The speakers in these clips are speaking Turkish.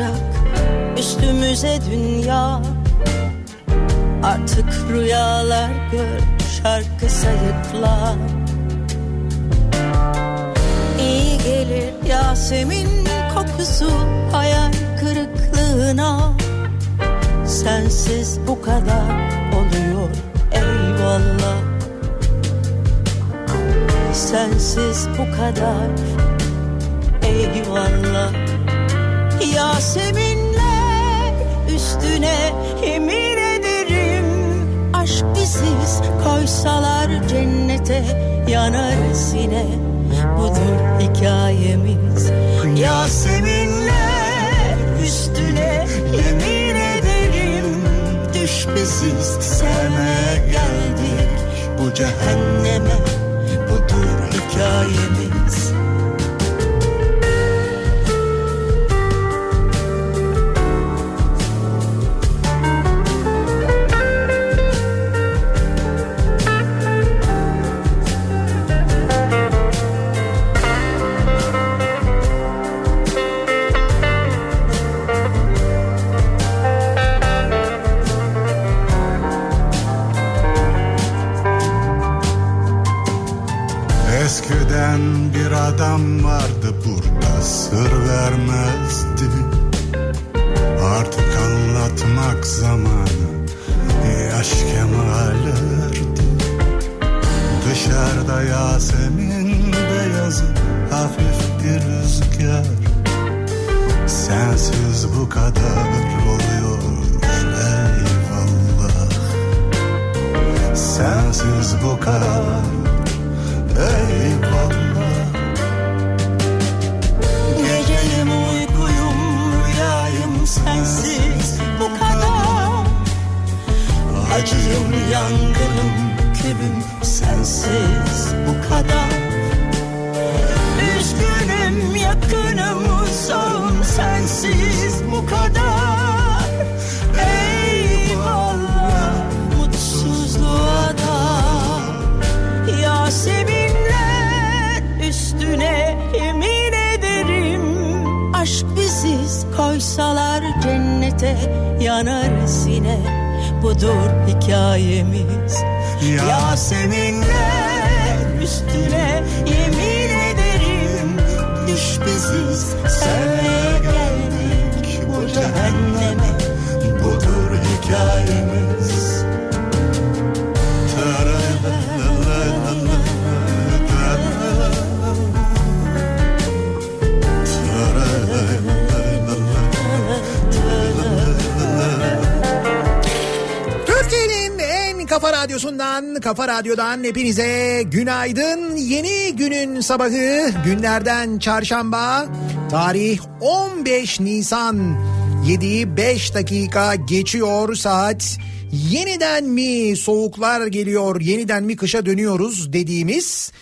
bırakacak üstümüze dünya. Artık rüyalar gör şarkı sayıkla İyi gelir Yasemin kokusu hayal kırıklığına. Sensiz bu kadar oluyor eyvallah. Sensiz bu kadar eyvallah Yaseminler üstüne yemin ederim Aşk biziz. Koysalar cennete yanarız yine. Budur hikayemiz. Yaseminler üstüne yemin ederim Düş biziz. Sevmeye geldik bu cehenneme. Budur hikayemiz kafa radyosundan, kafa radyodan hepinize günaydın. Yeni günün sabahı günlerden çarşamba, tarih 15 Nisan. 7'yi 5 dakika geçiyor saat. Yeniden mi soğuklar geliyor, yeniden mi kışa dönüyoruz dediğimiz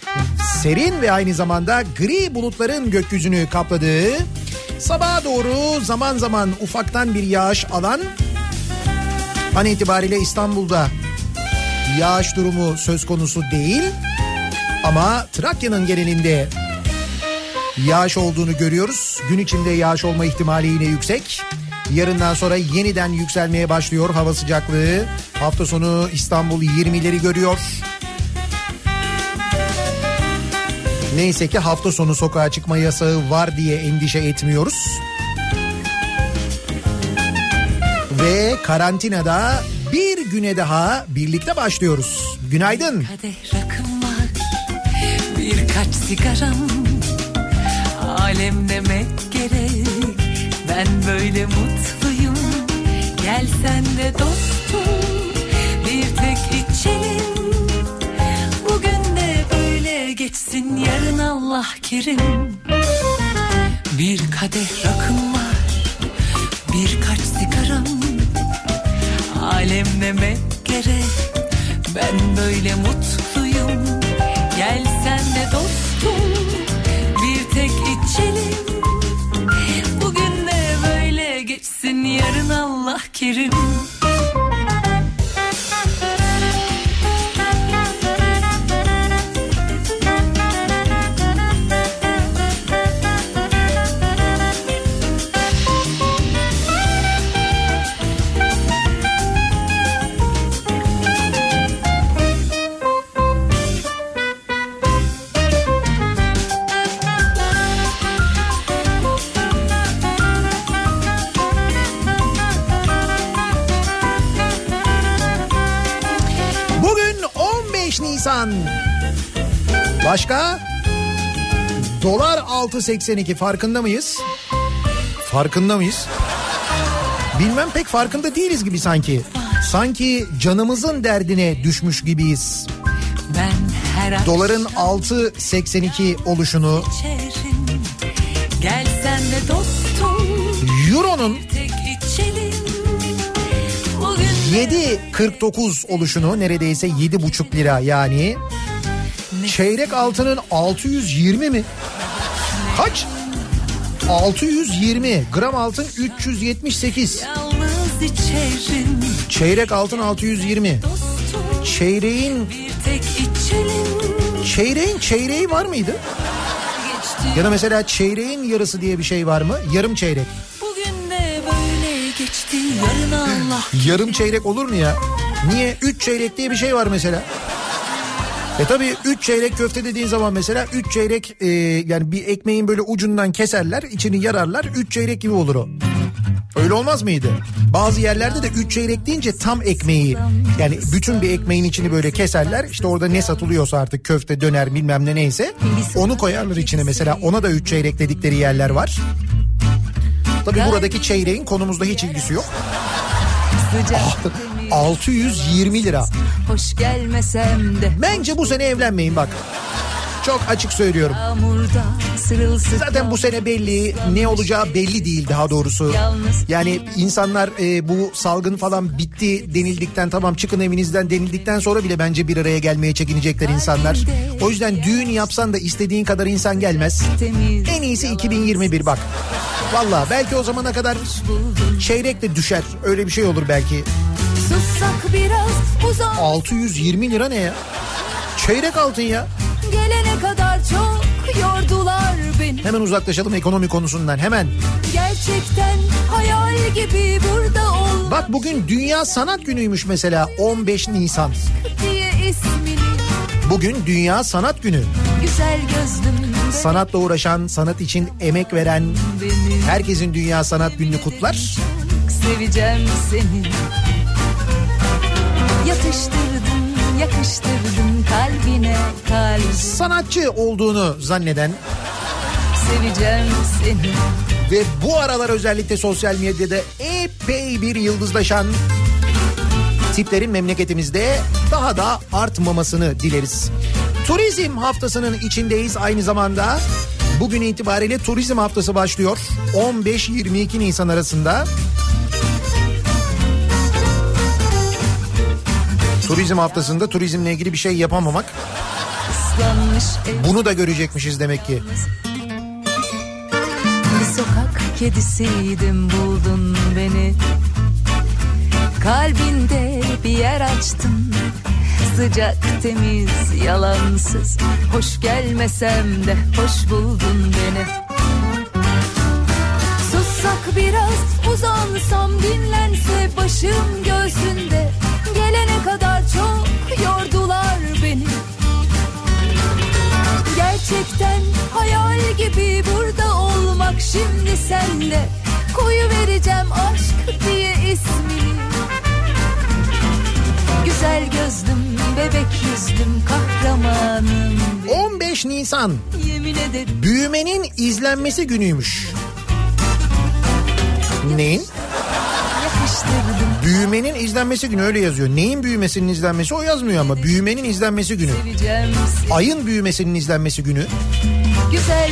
serin ve aynı zamanda gri bulutların gökyüzünü kapladığı sabaha doğru zaman zaman ufaktan bir yağış alan An itibariyle İstanbul'da yağış durumu söz konusu değil. Ama Trakya'nın genelinde yağış olduğunu görüyoruz. Gün içinde yağış olma ihtimali yine yüksek. Yarından sonra yeniden yükselmeye başlıyor hava sıcaklığı. Hafta sonu İstanbul 20'leri görüyor. Neyse ki hafta sonu sokağa çıkma yasağı var diye endişe etmiyoruz. Ve karantinada bir güne daha birlikte başlıyoruz. Günaydın. Kadeh rakım var. Birkaç sigaram. Alem demek gerek. Ben böyle mutluyum. Gel sen de dostum. Bir tek içelim Bugün de böyle geçsin. Yarın Allah kerim. Bir kadeh rakım var. Birkaç sigaram Alem demek gerek ben böyle mutluyum. Gel sen de dostum. Bir tek içelim. Bugün de böyle geçsin yarın Allah kerim Nisan. Başka? Dolar 6.82 farkında mıyız? Farkında mıyız? Bilmem pek farkında değiliz gibi sanki. Sanki canımızın derdine düşmüş gibiyiz. Doların akşam 6.82 oluşunu. Gel sen de dostum Euro'nun 7.49 oluşunu neredeyse 7.5 lira yani. Çeyrek altının 620 mi? Kaç? 620 gram altın 378 yalnız içerim. çeyrek altın 620 Dostum çeyreğin çeyreğin çeyreği var mıydı? Ya da mesela çeyreğin yarısı diye bir şey var mı? Yarım çeyrek. Yarım çeyrek olur mu ya? Niye? Üç çeyrek diye bir şey var mesela. E tabii 3 çeyrek köfte dediğin zaman mesela 3 çeyrek e, yani bir ekmeğin böyle ucundan keserler içini yararlar 3 çeyrek gibi olur o. Öyle olmaz mıydı? Bazı yerlerde de 3 çeyrek deyince tam ekmeği yani bütün bir ekmeğin içini böyle keserler. İşte orada ne satılıyorsa artık köfte döner bilmem ne neyse onu koyarlar içine mesela ona da 3 çeyrek dedikleri yerler var. Tabii buradaki çeyreğin konumuzda hiç ilgisi yok. Sıcak. 620 lira. Hoş gelmesem de Bence bu sene evlenmeyin bak. Çok açık söylüyorum. Zaten bu sene belli ne olacağı belli değil daha doğrusu. Yani insanlar e, bu salgın falan bitti denildikten tamam çıkın evinizden denildikten sonra bile bence bir araya gelmeye çekinecekler insanlar. O yüzden düğün yapsan da istediğin kadar insan gelmez. En iyisi 2021 bak. Valla belki o zamana kadar çeyrek de düşer. Öyle bir şey olur belki. Sussak biraz uzan 620 lira ne ya? Çeyrek altın ya. Gelene kadar çok yordular beni. Hemen uzaklaşalım ekonomi konusundan hemen. Gerçekten hayal gibi burada ol Bak bugün Dünya Sanat Günü'ymüş mesela 15 Nisan. Bugün Dünya Sanat Günü. güzel gözlüm Sanatla uğraşan, sanat için emek veren herkesin Dünya Sanat Günü'nü kutlar. seveceğim seni. Yatıştırdım, yakıştırdım kalbine kalbi. Sanatçı olduğunu zanneden Seveceğim seni. ve bu aralar özellikle sosyal medyada epey bir yıldızlaşan tiplerin memleketimizde daha da artmamasını dileriz. Turizm haftasının içindeyiz aynı zamanda. Bugün itibariyle turizm haftası başlıyor. 15-22 Nisan arasında. Turizm haftasında turizmle ilgili bir şey yapamamak. Bunu da görecekmişiz demek ki. Bir sokak kedisiydim buldun beni. Kalbinde bir yer açtın Sıcak temiz yalansız. Hoş gelmesem de hoş buldun beni. Sussak biraz uzansam dinlense başım göğsünde. Gelene kadar çok yordular beni. Gerçekten hayal gibi burada olmak şimdi senle. Koyu vereceğim aşk diye ismini. Güzel gözlüm, bebek yüzlüm, kahramanım 15 Nisan. Yemin ederim. Büyümenin izlenmesi günüymüş. Neyin? yakıştırdım Büyümenin izlenmesi günü öyle yazıyor. Neyin büyümesinin izlenmesi o yazmıyor ama büyümenin izlenmesi günü. Ayın büyümesinin izlenmesi günü. Güzel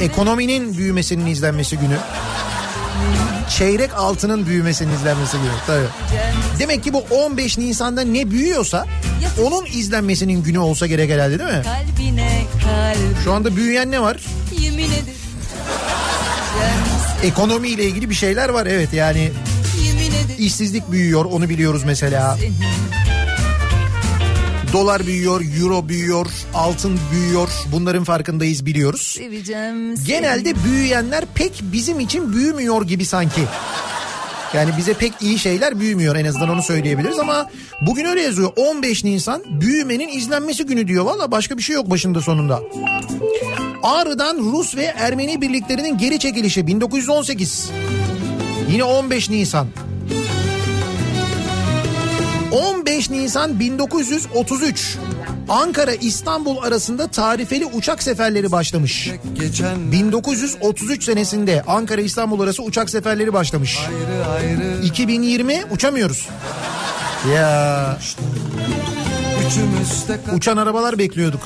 Ekonominin büyümesinin izlenmesi günü. Çeyrek altının büyümesinin izlenmesi günü. Tabii. Demek ki bu 15 Nisan'da ne büyüyorsa onun izlenmesinin günü olsa gerek herhalde değil mi? kalbine kalbim Şu anda büyüyen ne var? Yemin ederim Ekonomiyle ilgili bir şeyler var evet yani işsizlik büyüyor onu biliyoruz mesela. Dolar büyüyor, euro büyüyor, altın büyüyor. Bunların farkındayız biliyoruz. Seveceğim. Genelde büyüyenler pek bizim için büyümüyor gibi sanki. Yani bize pek iyi şeyler büyümüyor en azından onu söyleyebiliriz ama bugün öyle yazıyor 15 Nisan büyümenin izlenmesi günü diyor valla başka bir şey yok başında sonunda. Ağrı'dan Rus ve Ermeni birliklerinin geri çekilişi 1918. Yine 15 Nisan. 15 Nisan 1933. Ankara İstanbul arasında tarifeli uçak seferleri başlamış. Geçen 1933 senesinde Ankara İstanbul arası uçak seferleri başlamış. ayrı ayrı 2020 uçamıyoruz. Ya uçan arabalar bekliyorduk.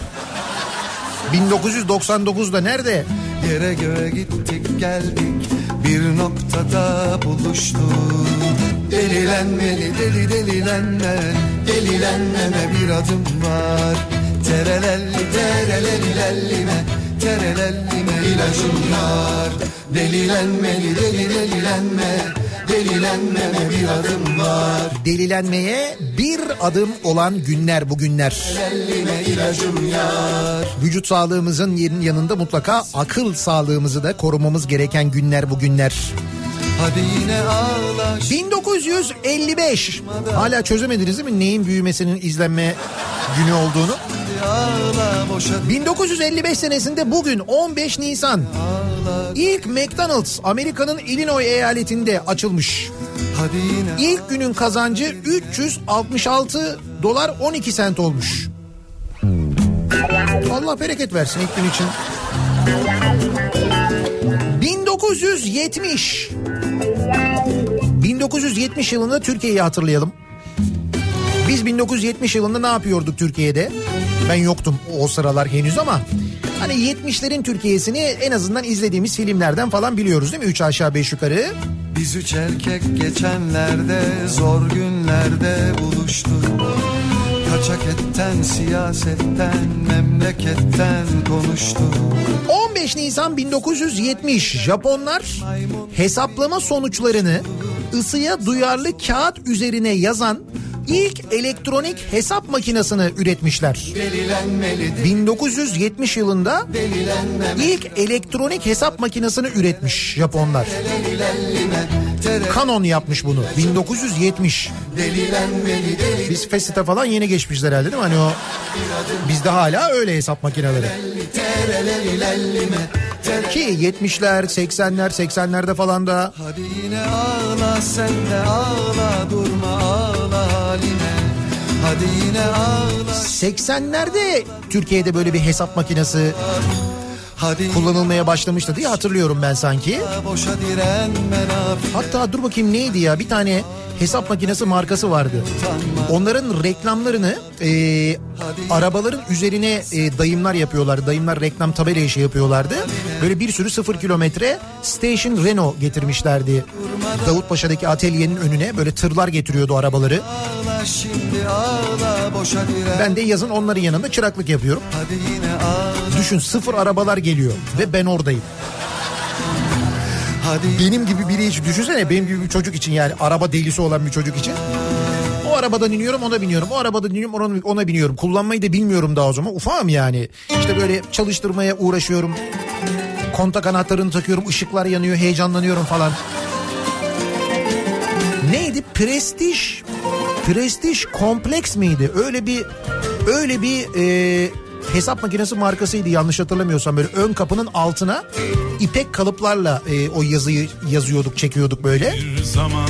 1999'da nerede? yere göğe gittik geldik bir noktada buluştuk. Delilenmeli deli delilenme delilenmeme bir adım var. Terelelli terelellime terelellime ilacım var. Delilenmeli deli delilenme delilenmeme bir adım var. Delilenmeye bir adım olan günler bugünler. Vücut sağlığımızın yanında mutlaka akıl sağlığımızı da korumamız gereken günler bugünler. Hadi yine ağla 1955. Hala çözemediniz değil mi neyin büyümesinin izlenme günü olduğunu? ağla boşa 1955 senesinde bugün 15 Nisan ilk McDonald's Amerika'nın Illinois eyaletinde açılmış. İlk günün kazancı 366 dolar 12 sent olmuş. Allah bereket versin ilk gün için. 1970 1970 yılında Türkiye'yi hatırlayalım. Biz 1970 yılında ne yapıyorduk Türkiye'de? Ben yoktum o sıralar henüz ama hani 70'lerin Türkiye'sini en azından izlediğimiz filmlerden falan biliyoruz değil mi? 3 aşağı 5 yukarı. Biz üç erkek geçenlerde zor günlerde buluştuk. Kaçak etten siyasetten memleketten konuştuk. 15 Nisan 1970 Japonlar hesaplama sonuçlarını ısıya duyarlı kağıt üzerine yazan ilk elektronik hesap makinesini üretmişler. Delilenmeli 1970 yılında ilk elektronik hesap makinesini üretmiş Japonlar. delilellime tere Canon yapmış bunu 1970. delilenmeli deli Biz Fesit'e falan yeni geçmişler herhalde değil mi? Hani o bizde hala öyle hesap makineleri. Ki 70'ler, 80'ler, 80'lerde falan da Hadi yine ağla sen de ağla durma ağla haline. Hadi yine ağla 80'lerde Türkiye'de böyle bir hesap makinesi kullanılmaya başlamıştı diye hatırlıyorum ben sanki. Hatta dur bakayım neydi ya bir tane hesap makinesi markası vardı. Onların reklamlarını e, arabaların üzerine e, dayımlar yapıyorlar. Dayımlar reklam tabela işi yapıyorlardı. Böyle bir sürü sıfır kilometre Station Renault getirmişlerdi. Davutpaşa'daki atölyenin önüne böyle tırlar getiriyordu arabaları. Şimdi ağla boşa diren. Ben de yazın onların yanında çıraklık yapıyorum. Hadi yine ağla Düşün sıfır arabalar geliyor ve ben oradayım. hadi Benim gibi biri için düşünsene benim gibi bir çocuk için yani araba delisi olan bir çocuk için. O arabadan iniyorum ona biniyorum. O arabadan iniyorum ona, ona biniyorum. Kullanmayı da bilmiyorum daha o zaman. Ufağım yani. İşte böyle çalıştırmaya uğraşıyorum. Kontak anahtarını takıyorum. ışıklar yanıyor. Heyecanlanıyorum falan. Neydi? Prestij. Prestij kompleks miydi? Öyle bir öyle bir e, hesap makinesi markasıydı yanlış hatırlamıyorsam böyle ön kapının altına ipek kalıplarla e, o yazıyı yazıyorduk çekiyorduk böyle.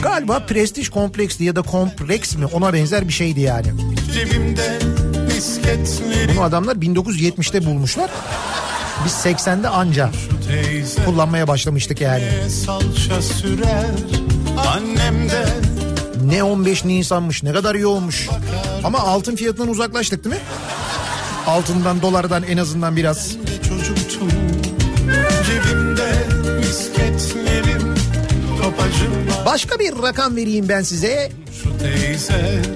Galiba prestij kompleksli ya da kompleks mi ona benzer bir şeydi yani. Cebimde Bunu adamlar 1970'te bulmuşlar. Biz 80'de anca kullanmaya başlamıştık yani. salça sürer Annem de Ne 15 Nisan'mış ne kadar yoğunmuş. Ama altın fiyatından uzaklaştık değil mi? Altından dolardan en azından biraz. çocuktum Cebimde misketlerim Başka bir rakam vereyim ben size.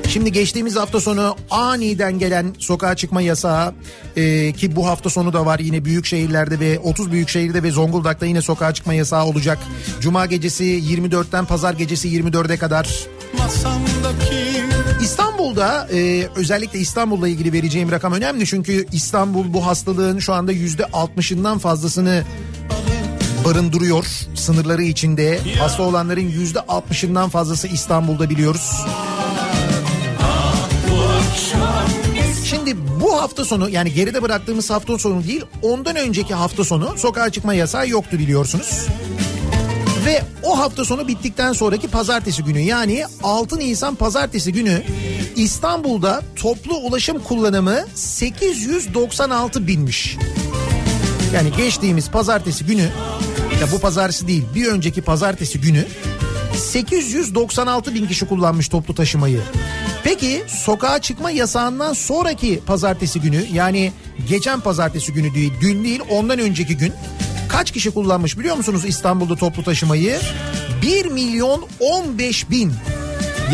Şimdi geçtiğimiz hafta sonu aniden gelen sokağa çıkma yasağı e, ki bu hafta sonu da var yine büyük şehirlerde ve 30 büyük şehirde ve Zonguldak'ta yine sokağa çıkma yasağı olacak. Cuma gecesi 24'ten pazar gecesi 24'e kadar. İstanbul'da e, özellikle İstanbul'la ilgili vereceğim rakam önemli çünkü İstanbul bu hastalığın şu anda yüzde 60'ından fazlasını barındırıyor sınırları içinde. Hasta olanların yüzde 60'ından fazlası İstanbul'da biliyoruz. Şimdi bu hafta sonu yani geride bıraktığımız hafta sonu değil ondan önceki hafta sonu sokağa çıkma yasağı yoktu biliyorsunuz. Ve o hafta sonu bittikten sonraki pazartesi günü yani 6 Nisan pazartesi günü İstanbul'da toplu ulaşım kullanımı 896 binmiş. Yani geçtiğimiz pazartesi günü ya bu pazartesi değil bir önceki pazartesi günü 896 bin kişi kullanmış toplu taşımayı. Peki sokağa çıkma yasağından sonraki pazartesi günü yani geçen pazartesi günü değil dün değil ondan önceki gün kaç kişi kullanmış biliyor musunuz İstanbul'da toplu taşımayı? 1 milyon 15 bin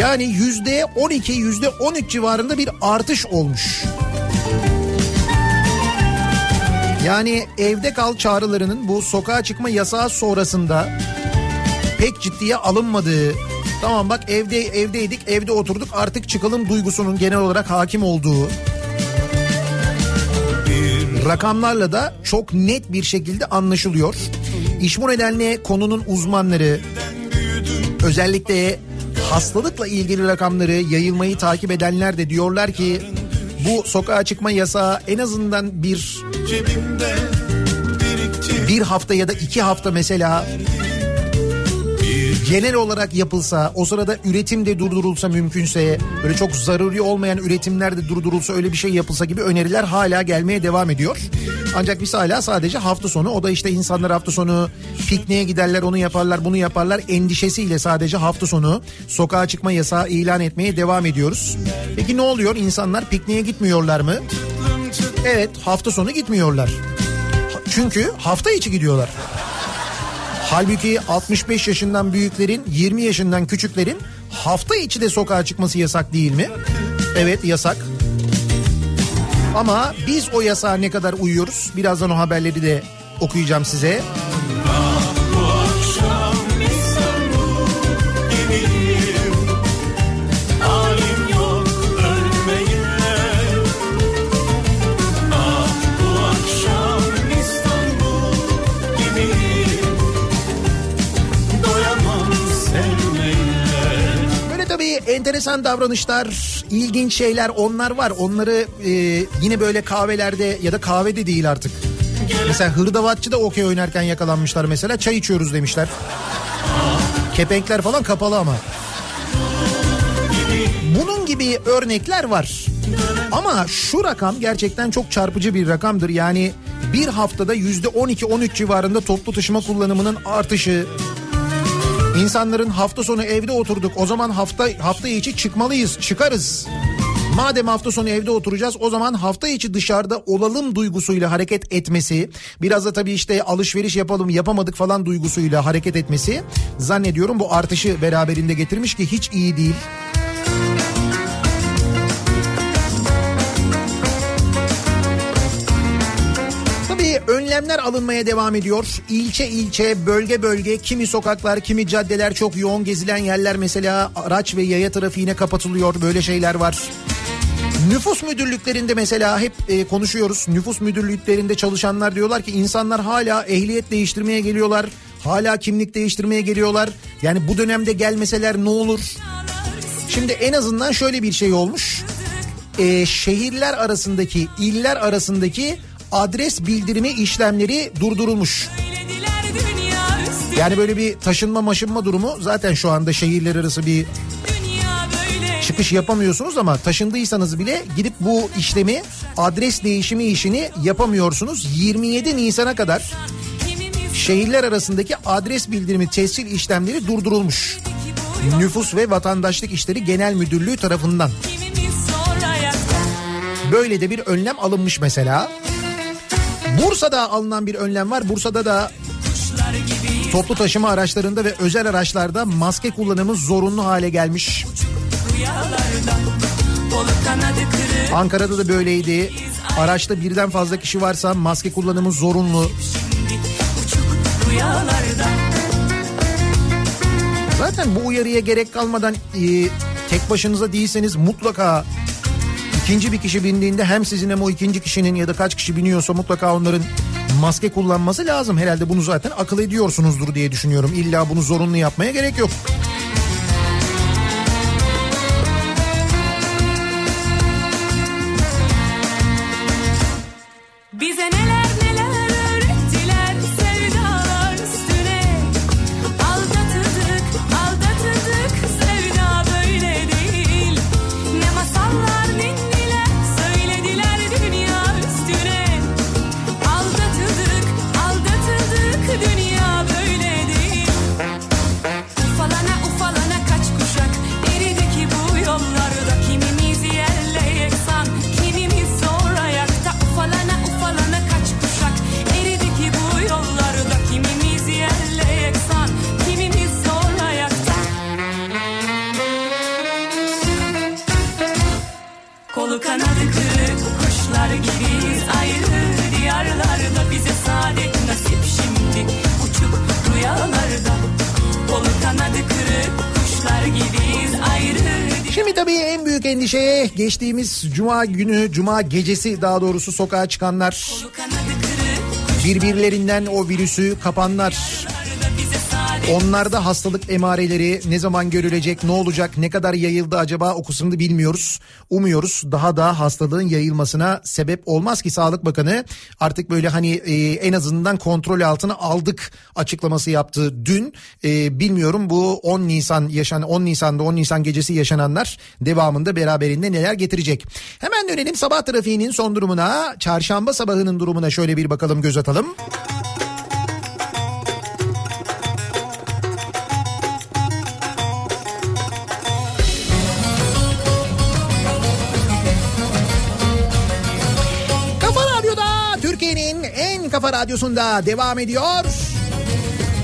yani yüzde 12 yüzde 13 civarında bir artış olmuş. Yani evde kal çağrılarının bu sokağa çıkma yasağı sonrasında pek ciddiye alınmadığı tamam bak evde evdeydik evde oturduk artık çıkalım duygusunun genel olarak hakim olduğu rakamlarla da çok net bir şekilde anlaşılıyor. İş bu konunun uzmanları özellikle hastalıkla ilgili rakamları yayılmayı takip edenler de diyorlar ki bu sokağa çıkma yasağı en azından bir bir hafta ya da iki hafta mesela genel olarak yapılsa o sırada üretim de durdurulsa mümkünse böyle çok zaruri olmayan üretimler de durdurulsa öyle bir şey yapılsa gibi öneriler hala gelmeye devam ediyor. Ancak biz hala sadece hafta sonu o da işte insanlar hafta sonu pikniğe giderler onu yaparlar bunu yaparlar endişesiyle sadece hafta sonu sokağa çıkma yasağı ilan etmeye devam ediyoruz. Peki ne oluyor insanlar pikniğe gitmiyorlar mı? Evet hafta sonu gitmiyorlar. Çünkü hafta içi gidiyorlar. Halbuki 65 yaşından büyüklerin 20 yaşından küçüklerin hafta içi de sokağa çıkması yasak değil mi? Evet yasak. Ama biz o yasağa ne kadar uyuyoruz? Birazdan o haberleri de okuyacağım size. Enteresan davranışlar, ilginç şeyler onlar var. Onları e, yine böyle kahvelerde ya da kahvede değil artık. Mesela hırdavatçı da okey oynarken yakalanmışlar mesela. Çay içiyoruz demişler. Kepenkler falan kapalı ama. Bunun gibi örnekler var. Ama şu rakam gerçekten çok çarpıcı bir rakamdır. Yani bir haftada yüzde 12-13 civarında toplu taşıma kullanımının artışı. İnsanların hafta sonu evde oturduk. O zaman hafta hafta içi çıkmalıyız, çıkarız. Madem hafta sonu evde oturacağız o zaman hafta içi dışarıda olalım duygusuyla hareket etmesi biraz da tabii işte alışveriş yapalım yapamadık falan duygusuyla hareket etmesi zannediyorum bu artışı beraberinde getirmiş ki hiç iyi değil. Önlemler alınmaya devam ediyor. İlçe ilçe, bölge bölge, kimi sokaklar, kimi caddeler çok yoğun gezilen yerler mesela araç ve yaya trafiğine kapatılıyor. Böyle şeyler var. Nüfus müdürlüklerinde mesela hep e, konuşuyoruz. Nüfus müdürlüklerinde çalışanlar diyorlar ki insanlar hala ehliyet değiştirmeye geliyorlar. Hala kimlik değiştirmeye geliyorlar. Yani bu dönemde gelmeseler ne olur? Şimdi en azından şöyle bir şey olmuş. E, şehirler arasındaki, iller arasındaki adres bildirimi işlemleri durdurulmuş. Yani böyle bir taşınma maşınma durumu zaten şu anda şehirler arası bir çıkış yapamıyorsunuz ama taşındıysanız bile gidip bu işlemi adres değişimi işini yapamıyorsunuz. 27 Nisan'a kadar şehirler arasındaki adres bildirimi tescil işlemleri durdurulmuş. Nüfus ve Vatandaşlık İşleri Genel Müdürlüğü tarafından. Böyle de bir önlem alınmış mesela. Bursa'da alınan bir önlem var. Bursa'da da toplu taşıma araçlarında ve özel araçlarda maske kullanımı zorunlu hale gelmiş. Ankara'da da böyleydi. Araçta birden fazla kişi varsa maske kullanımı zorunlu. Zaten bu uyarıya gerek kalmadan e, tek başınıza değilseniz mutlaka ikinci bir kişi bindiğinde hem sizin hem o ikinci kişinin ya da kaç kişi biniyorsa mutlaka onların maske kullanması lazım. Herhalde bunu zaten akıl ediyorsunuzdur diye düşünüyorum. İlla bunu zorunlu yapmaya gerek yok. Geçtiğimiz cuma günü, cuma gecesi daha doğrusu sokağa çıkanlar, birbirlerinden o virüsü kapanlar, Onlarda hastalık emareleri ne zaman görülecek, ne olacak, ne kadar yayıldı acaba o kısmını bilmiyoruz. Umuyoruz daha da hastalığın yayılmasına sebep olmaz ki Sağlık Bakanı artık böyle hani e, en azından kontrol altına aldık açıklaması yaptı dün. E, bilmiyorum bu 10 Nisan yaşan 10 Nisan'da 10 Nisan gecesi yaşananlar devamında beraberinde neler getirecek. Hemen dönelim sabah trafiğinin son durumuna, çarşamba sabahının durumuna şöyle bir bakalım göz atalım. Kafa kafa radyosunda devam ediyor.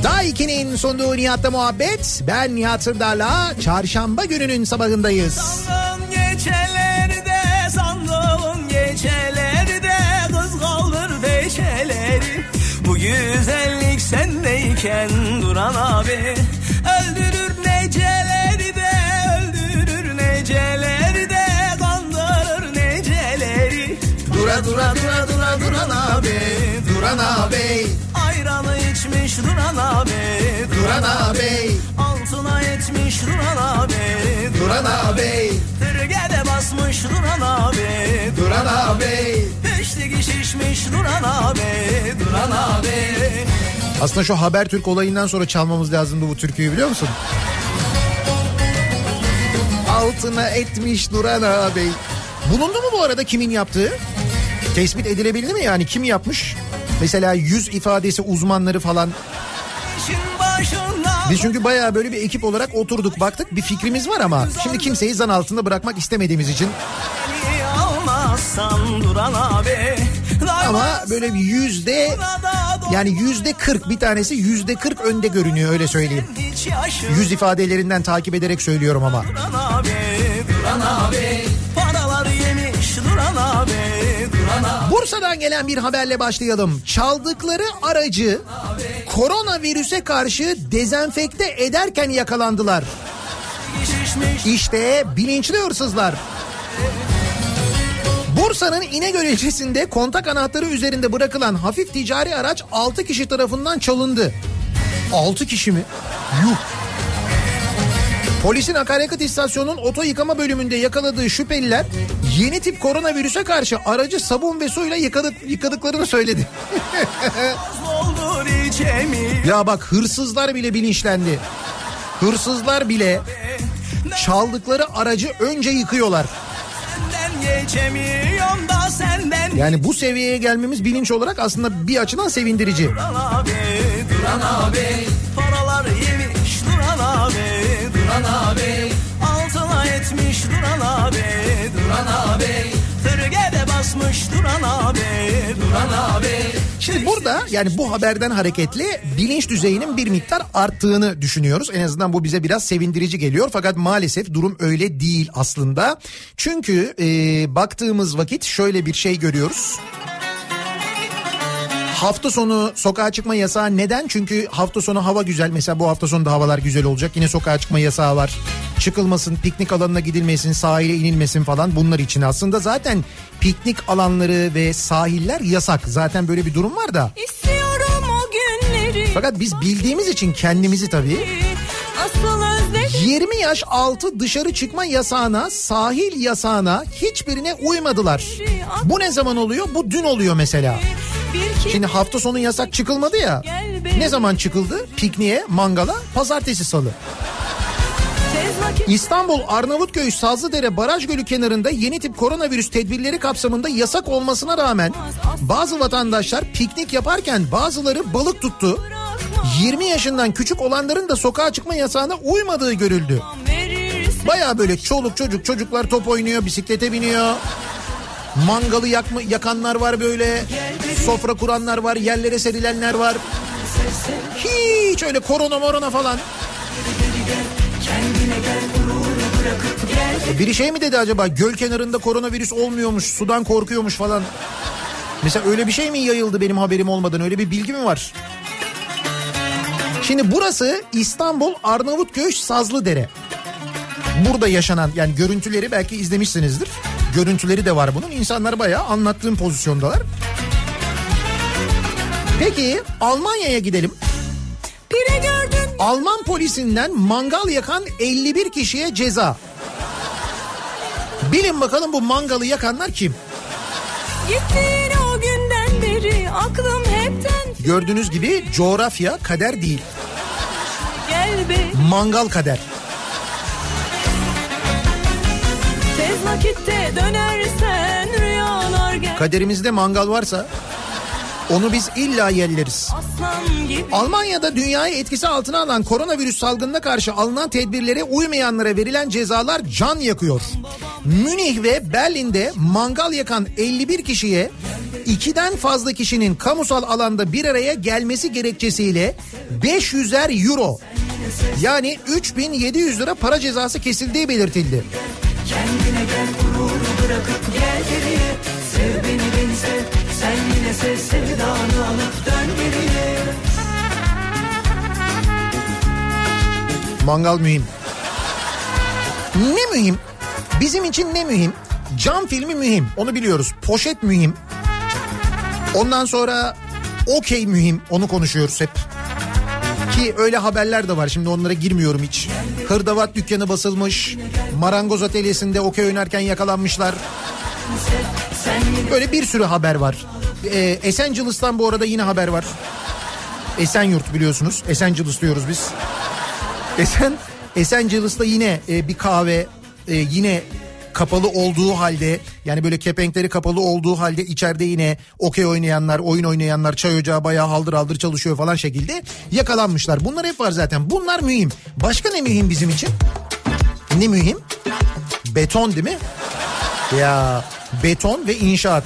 Daha 2'nin sunduğu Nihat'la muhabbet. Ben Nihat Sırdar'la çarşamba gününün sabahındayız. Sandığın gecelerde sandığın gecelerde kız kaldır peşeleri Bu güzellik sendeyken duran abi Duran abi. Ayranı içmiş duran abi Duran abi. Altına etmiş duran abi Duran abi. Tırgede basmış duran abi Duran abi. Peşteki şişmiş Duran abi Duran abi Aslında şu Habertürk olayından sonra çalmamız lazımdı bu türküyü biliyor musun? Altına etmiş Duran ağabey. Bulundu mu bu arada kimin yaptığı? Tespit edilebildi mi yani kim yapmış? Mesela yüz ifadesi uzmanları falan. Biz çünkü bayağı böyle bir ekip olarak oturduk baktık bir fikrimiz var ama şimdi kimseyi zan altında bırakmak istemediğimiz için ama böyle yüzde yani yüzde kırk bir tanesi yüzde kırk önde görünüyor öyle söyleyeyim. Yüz ifadelerinden takip ederek söylüyorum ama. Duran abi Duran abi Bursa'dan gelen bir haberle başlayalım. Çaldıkları aracı koronavirüse karşı dezenfekte ederken yakalandılar. İşte bilinçli hırsızlar. Bursa'nın İnegöl ilçesinde kontak anahtarı üzerinde bırakılan hafif ticari araç 6 kişi tarafından çalındı. 6 kişi mi? Yuh. Polisin akaryakıt istasyonunun oto yıkama bölümünde yakaladığı şüpheliler yeni tip koronavirüse karşı aracı sabun ve suyla yıkadık, yıkadıklarını söyledi. Ya bak hırsızlar bile bilinçlendi. Hırsızlar bile çaldıkları aracı önce yıkıyorlar. Yani bu seviyeye gelmemiz bilinç olarak aslında bir açıdan sevindirici. Duran abi, Duran abi Paralar yemiş Duran abi, Duran abi Basmış Duran abi, Duran abi Şimdi burada yani bu haberden hareketle bilinç düzeyinin bir miktar arttığını düşünüyoruz. En azından bu bize biraz sevindirici geliyor. Fakat maalesef durum öyle değil aslında. Çünkü e, baktığımız vakit şöyle bir şey görüyoruz. Hafta sonu sokağa çıkma yasağı neden? Çünkü hafta sonu hava güzel. Mesela bu hafta sonu da havalar güzel olacak. Yine sokağa çıkma yasağı var. Çıkılmasın, piknik alanına gidilmesin, sahile inilmesin falan bunlar için aslında zaten piknik alanları ve sahiller yasak. Zaten böyle bir durum var da. İstiyorum o günleri. Fakat biz bildiğimiz için kendimizi tabii Asıl özledim. 20 yaş altı dışarı çıkma yasağına, sahil yasağına hiçbirine uymadılar. Bu ne zaman oluyor? Bu dün oluyor mesela. Şimdi hafta sonu yasak çıkılmadı ya. Ne zaman çıkıldı? Pikniğe, mangala, pazartesi salı. İstanbul Arnavutköy Sazlıdere Baraj Gölü kenarında yeni tip koronavirüs tedbirleri kapsamında yasak olmasına rağmen bazı vatandaşlar piknik yaparken bazıları balık tuttu. 20 yaşından küçük olanların da sokağa çıkma yasağına uymadığı görüldü. Baya böyle çoluk çocuk çocuklar top oynuyor, bisiklete biniyor. Mangalı yakma, yakanlar var böyle. Sofra kuranlar var, yerlere serilenler var. Hiç öyle korona morona falan. Biri şey mi dedi acaba göl kenarında koronavirüs olmuyormuş sudan korkuyormuş falan. Mesela öyle bir şey mi yayıldı benim haberim olmadan öyle bir bilgi mi var? Şimdi burası İstanbul Arnavutköy Sazlıdere. Burada yaşanan yani görüntüleri belki izlemişsinizdir. Görüntüleri de var bunun. İnsanlar bayağı anlattığım pozisyondalar. Peki Almanya'ya gidelim. Pire gördün Alman polisinden mangal yakan 51 kişiye ceza. Bilin bakalım bu mangalı yakanlar kim? gittiğin o günden beri aklım hepten Gördüğünüz gibi coğrafya kader değil. gel be Mangal kader. tez vakitte dönersen rüyalar gel Kaderimizde mangal varsa onu biz illa gibi Almanya'da dünyayı etkisi altına alan koronavirüs salgınına karşı alınan tedbirlere uymayanlara verilen cezalar can yakıyor. Münih ve Berlin'de mangal yakan 51 kişiye ikiden fazla kişinin kamusal alanda bir araya gelmesi gerekçesiyle 500'er euro yani 3700 lira para cezası kesildiği belirtildi. Kendine gel gururu bırakıp gel geriye Sev beni beni sev Sen yine sev sevdanı alıp dön geriye Mangal mühim. Ne mühim? Bizim için ne mühim? Cam filmi mühim. Onu biliyoruz. Poşet mühim. Ondan sonra okey mühim. Onu konuşuyoruz hep. Ki öyle haberler de var. Şimdi onlara girmiyorum hiç. Hırdavat dükkanı basılmış. Marangoz atölyesinde okey oynarken yakalanmışlar. Böyle bir sürü haber var. Ee, Esencilis'ten bu arada yine haber var. Esenyurt biliyorsunuz. Esencilis diyoruz biz. Esen Esencilis'te yine e, bir kahve e, yine kapalı olduğu halde yani böyle kepenkleri kapalı olduğu halde içeride yine okey oynayanlar, oyun oynayanlar, çay ocağı bayağı haldır haldır çalışıyor falan şekilde yakalanmışlar. Bunlar hep var zaten. Bunlar mühim. Başka ne mühim bizim için? Ne mühim? Beton değil mi? Ya beton ve inşaat.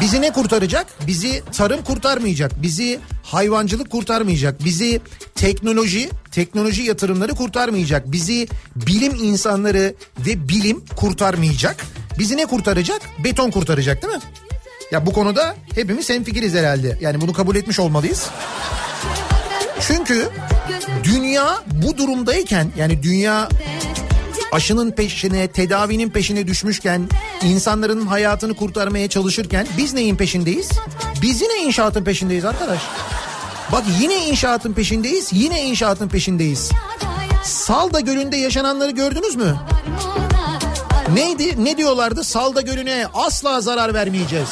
Bizi ne kurtaracak? Bizi tarım kurtarmayacak. Bizi hayvancılık kurtarmayacak. Bizi teknoloji, teknoloji yatırımları kurtarmayacak. Bizi bilim insanları ve bilim kurtarmayacak. Bizi ne kurtaracak? Beton kurtaracak değil mi? Ya bu konuda hepimiz hemfikiriz herhalde. Yani bunu kabul etmiş olmalıyız. Çünkü dünya bu durumdayken yani dünya aşının peşine, tedavinin peşine düşmüşken, insanların hayatını kurtarmaya çalışırken biz neyin peşindeyiz? Biz yine inşaatın peşindeyiz arkadaş. Bak yine inşaatın peşindeyiz, yine inşaatın peşindeyiz. Salda Gölü'nde yaşananları gördünüz mü? Neydi? Ne diyorlardı? Salda Gölü'ne asla zarar vermeyeceğiz.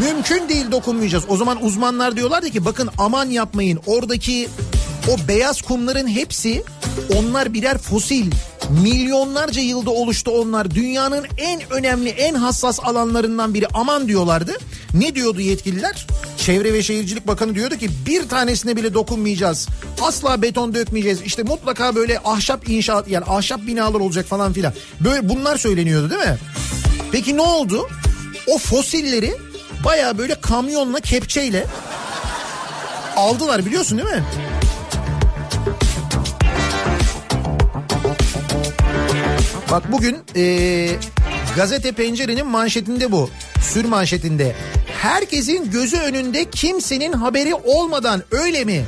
Mümkün değil dokunmayacağız. O zaman uzmanlar diyorlardı ki bakın aman yapmayın. Oradaki o beyaz kumların hepsi onlar birer fosil. Milyonlarca yılda oluştu onlar. Dünyanın en önemli, en hassas alanlarından biri. Aman diyorlardı. Ne diyordu yetkililer? Çevre ve Şehircilik Bakanı diyordu ki bir tanesine bile dokunmayacağız. Asla beton dökmeyeceğiz. İşte mutlaka böyle ahşap inşaat yani ahşap binalar olacak falan filan. Böyle bunlar söyleniyordu değil mi? Peki ne oldu? O fosilleri baya böyle kamyonla kepçeyle aldılar biliyorsun değil mi? Bak bugün eee, gazete pencerenin manşetinde bu. Sür manşetinde. Herkesin gözü önünde kimsenin haberi olmadan öyle mi?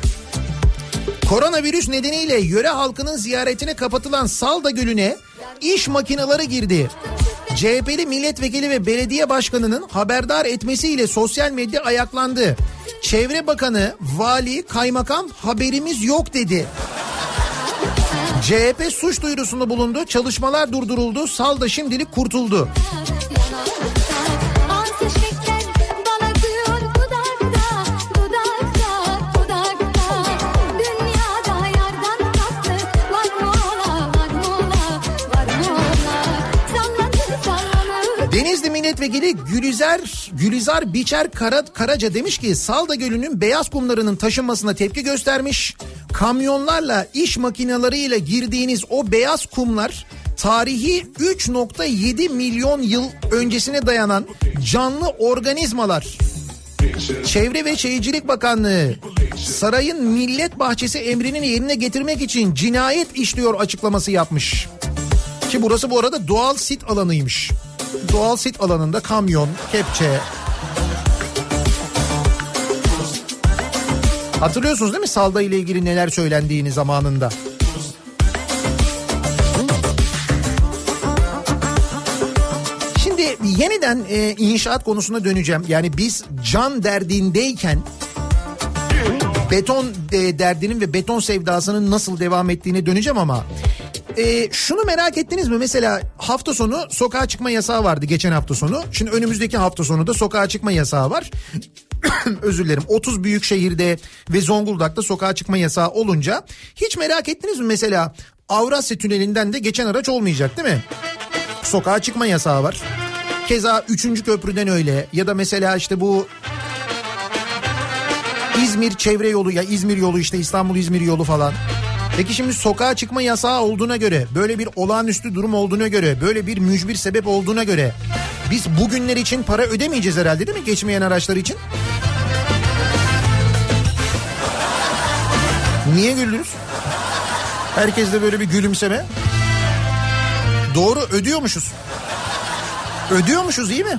Koronavirüs nedeniyle yöre halkının ziyaretine kapatılan Salda Gölü'ne iş makineleri girdi. CHP'li milletvekili ve belediye başkanının haberdar etmesiyle sosyal medya ayaklandı. Çevre Bakanı, vali, kaymakam haberimiz yok dedi. CHP suç duyurusunda bulundu. Çalışmalar durduruldu. Salda şimdilik kurtuldu. Milletvekili Gülizar Gülizar Biçer Kara, Karaca demiş ki Salda Gölü'nün beyaz kumlarının taşınmasına tepki göstermiş. Kamyonlarla iş makineleriyle girdiğiniz o beyaz kumlar tarihi 3.7 milyon yıl öncesine dayanan canlı organizmalar. Çevre ve Şehircilik Bakanlığı sarayın millet bahçesi emrinin yerine getirmek için cinayet işliyor açıklaması yapmış. Ki burası bu arada doğal sit alanıymış doğal sit alanında kamyon, kepçe, Hatırlıyorsunuz değil mi Salda ile ilgili neler söylendiğini zamanında? Şimdi yeniden e, inşaat konusuna döneceğim. Yani biz can derdindeyken beton e, derdinin ve beton sevdasının nasıl devam ettiğine döneceğim ama e, şunu merak ettiniz mi? Mesela hafta sonu sokağa çıkma yasağı vardı geçen hafta sonu. Şimdi önümüzdeki hafta sonu da sokağa çıkma yasağı var. Özür dilerim 30 büyük şehirde ve Zonguldak'ta sokağa çıkma yasağı olunca hiç merak ettiniz mi mesela Avrasya Tüneli'nden de geçen araç olmayacak değil mi? Sokağa çıkma yasağı var. Keza 3. köprüden öyle ya da mesela işte bu İzmir çevre yolu ya İzmir yolu işte İstanbul İzmir yolu falan. Peki şimdi sokağa çıkma yasağı olduğuna göre, böyle bir olağanüstü durum olduğuna göre, böyle bir mücbir sebep olduğuna göre biz bugünler için para ödemeyeceğiz herhalde değil mi geçmeyen araçlar için? Niye güldünüz? Herkeste böyle bir gülümseme. Doğru ödüyormuşuz. Ödüyormuşuz iyi mi?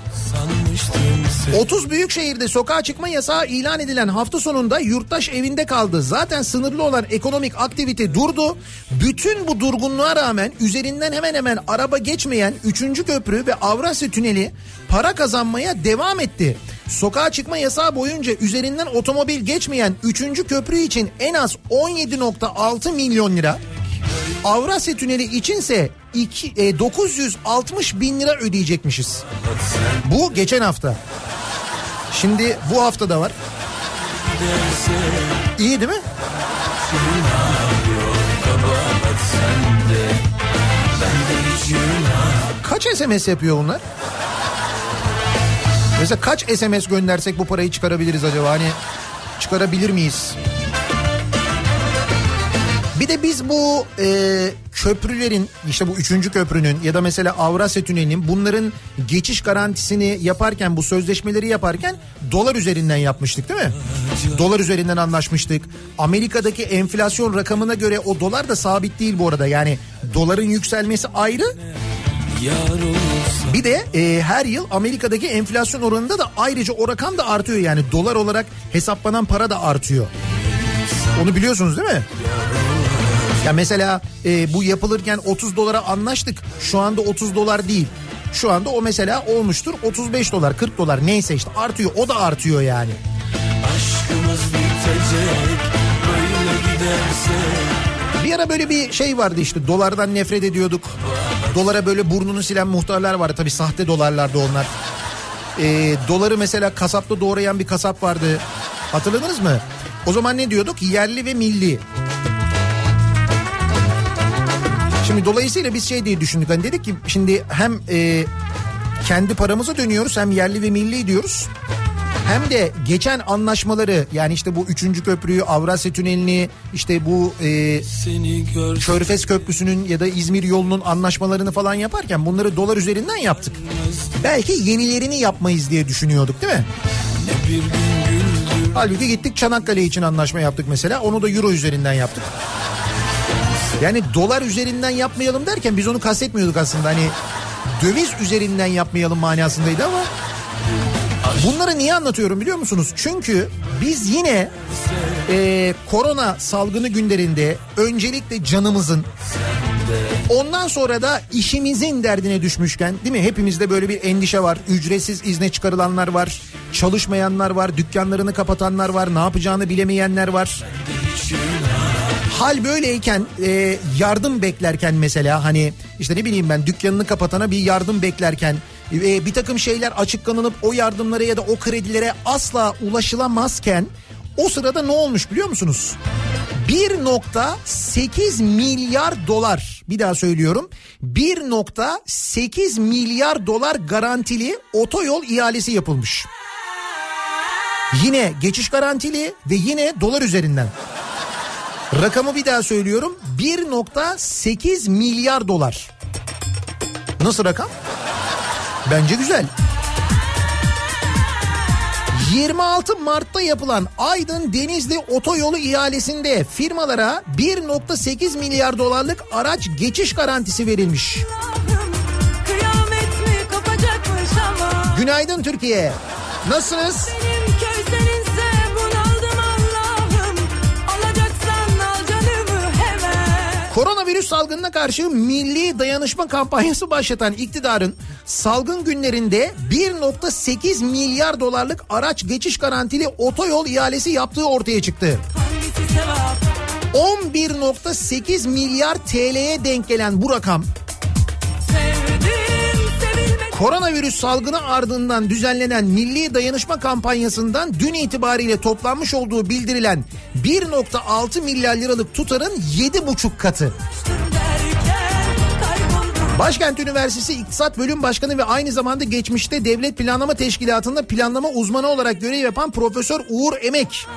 30 büyük şehirde sokağa çıkma yasağı ilan edilen hafta sonunda yurttaş evinde kaldı. Zaten sınırlı olan ekonomik aktivite durdu. Bütün bu durgunluğa rağmen üzerinden hemen hemen araba geçmeyen 3. köprü ve Avrasya Tüneli para kazanmaya devam etti. Sokağa çıkma yasağı boyunca üzerinden otomobil geçmeyen 3. köprü için en az 17.6 milyon lira. Avrasya Tüneli içinse iki, e, 960 bin lira ödeyecekmişiz. Bu geçen hafta. Şimdi bu hafta da var. İyi değil mi? Kaç SMS yapıyor bunlar? Mesela kaç SMS göndersek bu parayı çıkarabiliriz acaba? Hani çıkarabilir miyiz? Bir de biz bu e, köprülerin işte bu üçüncü köprünün ya da mesela Avrasya Tüneli'nin bunların geçiş garantisini yaparken bu sözleşmeleri yaparken dolar üzerinden yapmıştık değil mi? Dolar üzerinden anlaşmıştık. Amerika'daki enflasyon rakamına göre o dolar da sabit değil bu arada. Yani doların yükselmesi ayrı. Bir de e, her yıl Amerika'daki enflasyon oranında da ayrıca o rakam da artıyor. Yani dolar olarak hesaplanan para da artıyor. Onu biliyorsunuz değil mi? Ya mesela e, bu yapılırken 30 dolara anlaştık. Şu anda 30 dolar değil. Şu anda o mesela olmuştur 35 dolar 40 dolar neyse işte artıyor o da artıyor yani. Aşkımız bitecek böyle giderse Bir ara böyle bir şey vardı işte dolardan nefret ediyorduk. Dolara böyle burnunu silen muhtarlar vardı tabii sahte dolarlardı onlar. E, doları mesela kasapta doğrayan bir kasap vardı. Hatırladınız mı? O zaman ne diyorduk? Yerli ve milli. Şimdi dolayısıyla biz şey diye düşündük. Hani dedik ki şimdi hem e, kendi paramıza dönüyoruz hem yerli ve milli diyoruz. Hem de geçen anlaşmaları yani işte bu üçüncü köprüyü Avrasya Tüneli'ni işte bu e, Körfez Köprüsü'nün ya da İzmir yolunun anlaşmalarını falan yaparken bunları dolar üzerinden yaptık. Belki yenilerini yapmayız diye düşünüyorduk değil mi? Halbuki gittik Çanakkale için anlaşma yaptık mesela. Onu da euro üzerinden yaptık. Yani dolar üzerinden yapmayalım derken biz onu kastetmiyorduk aslında. Hani döviz üzerinden yapmayalım manasındaydı ama bunları niye anlatıyorum biliyor musunuz? Çünkü biz yine e, korona salgını günlerinde öncelikle canımızın Ondan sonra da işimizin derdine düşmüşken değil mi? Hepimizde böyle bir endişe var. Ücretsiz izne çıkarılanlar var. Çalışmayanlar var. Dükkanlarını kapatanlar var. Ne yapacağını bilemeyenler var. Hal böyleyken e, yardım beklerken mesela hani işte ne bileyim ben dükkanını kapatana bir yardım beklerken e, bir takım şeyler açıklanılıp o yardımlara ya da o kredilere asla ulaşılamazken o sırada ne olmuş biliyor musunuz? 1.8 milyar dolar bir daha söylüyorum 1.8 milyar dolar garantili otoyol ihalesi yapılmış. Yine geçiş garantili ve yine dolar üzerinden. Rakamı bir daha söylüyorum 1.8 milyar dolar. Nasıl rakam? Bence güzel. 26 Mart'ta yapılan Aydın Denizli otoyolu ihalesinde firmalara 1.8 milyar dolarlık araç geçiş garantisi verilmiş. Günaydın Türkiye. Nasılsınız? Benim Koronavirüs salgınına karşı milli dayanışma kampanyası başlatan iktidarın salgın günlerinde 1.8 milyar dolarlık araç geçiş garantili otoyol ihalesi yaptığı ortaya çıktı. Hangisi sevap 11.8 milyar TL'ye denk gelen bu rakam Sevdim koronavirüs salgını ardından düzenlenen milli dayanışma kampanyasından dün itibariyle toplanmış olduğu bildirilen 1.6 milyar liralık tutarın 7,5 katı. Başkent Üniversitesi İktisat Bölüm Başkanı ve aynı zamanda geçmişte Devlet Planlama Teşkilatı'nda planlama uzmanı olarak görev yapan Profesör Uğur Emek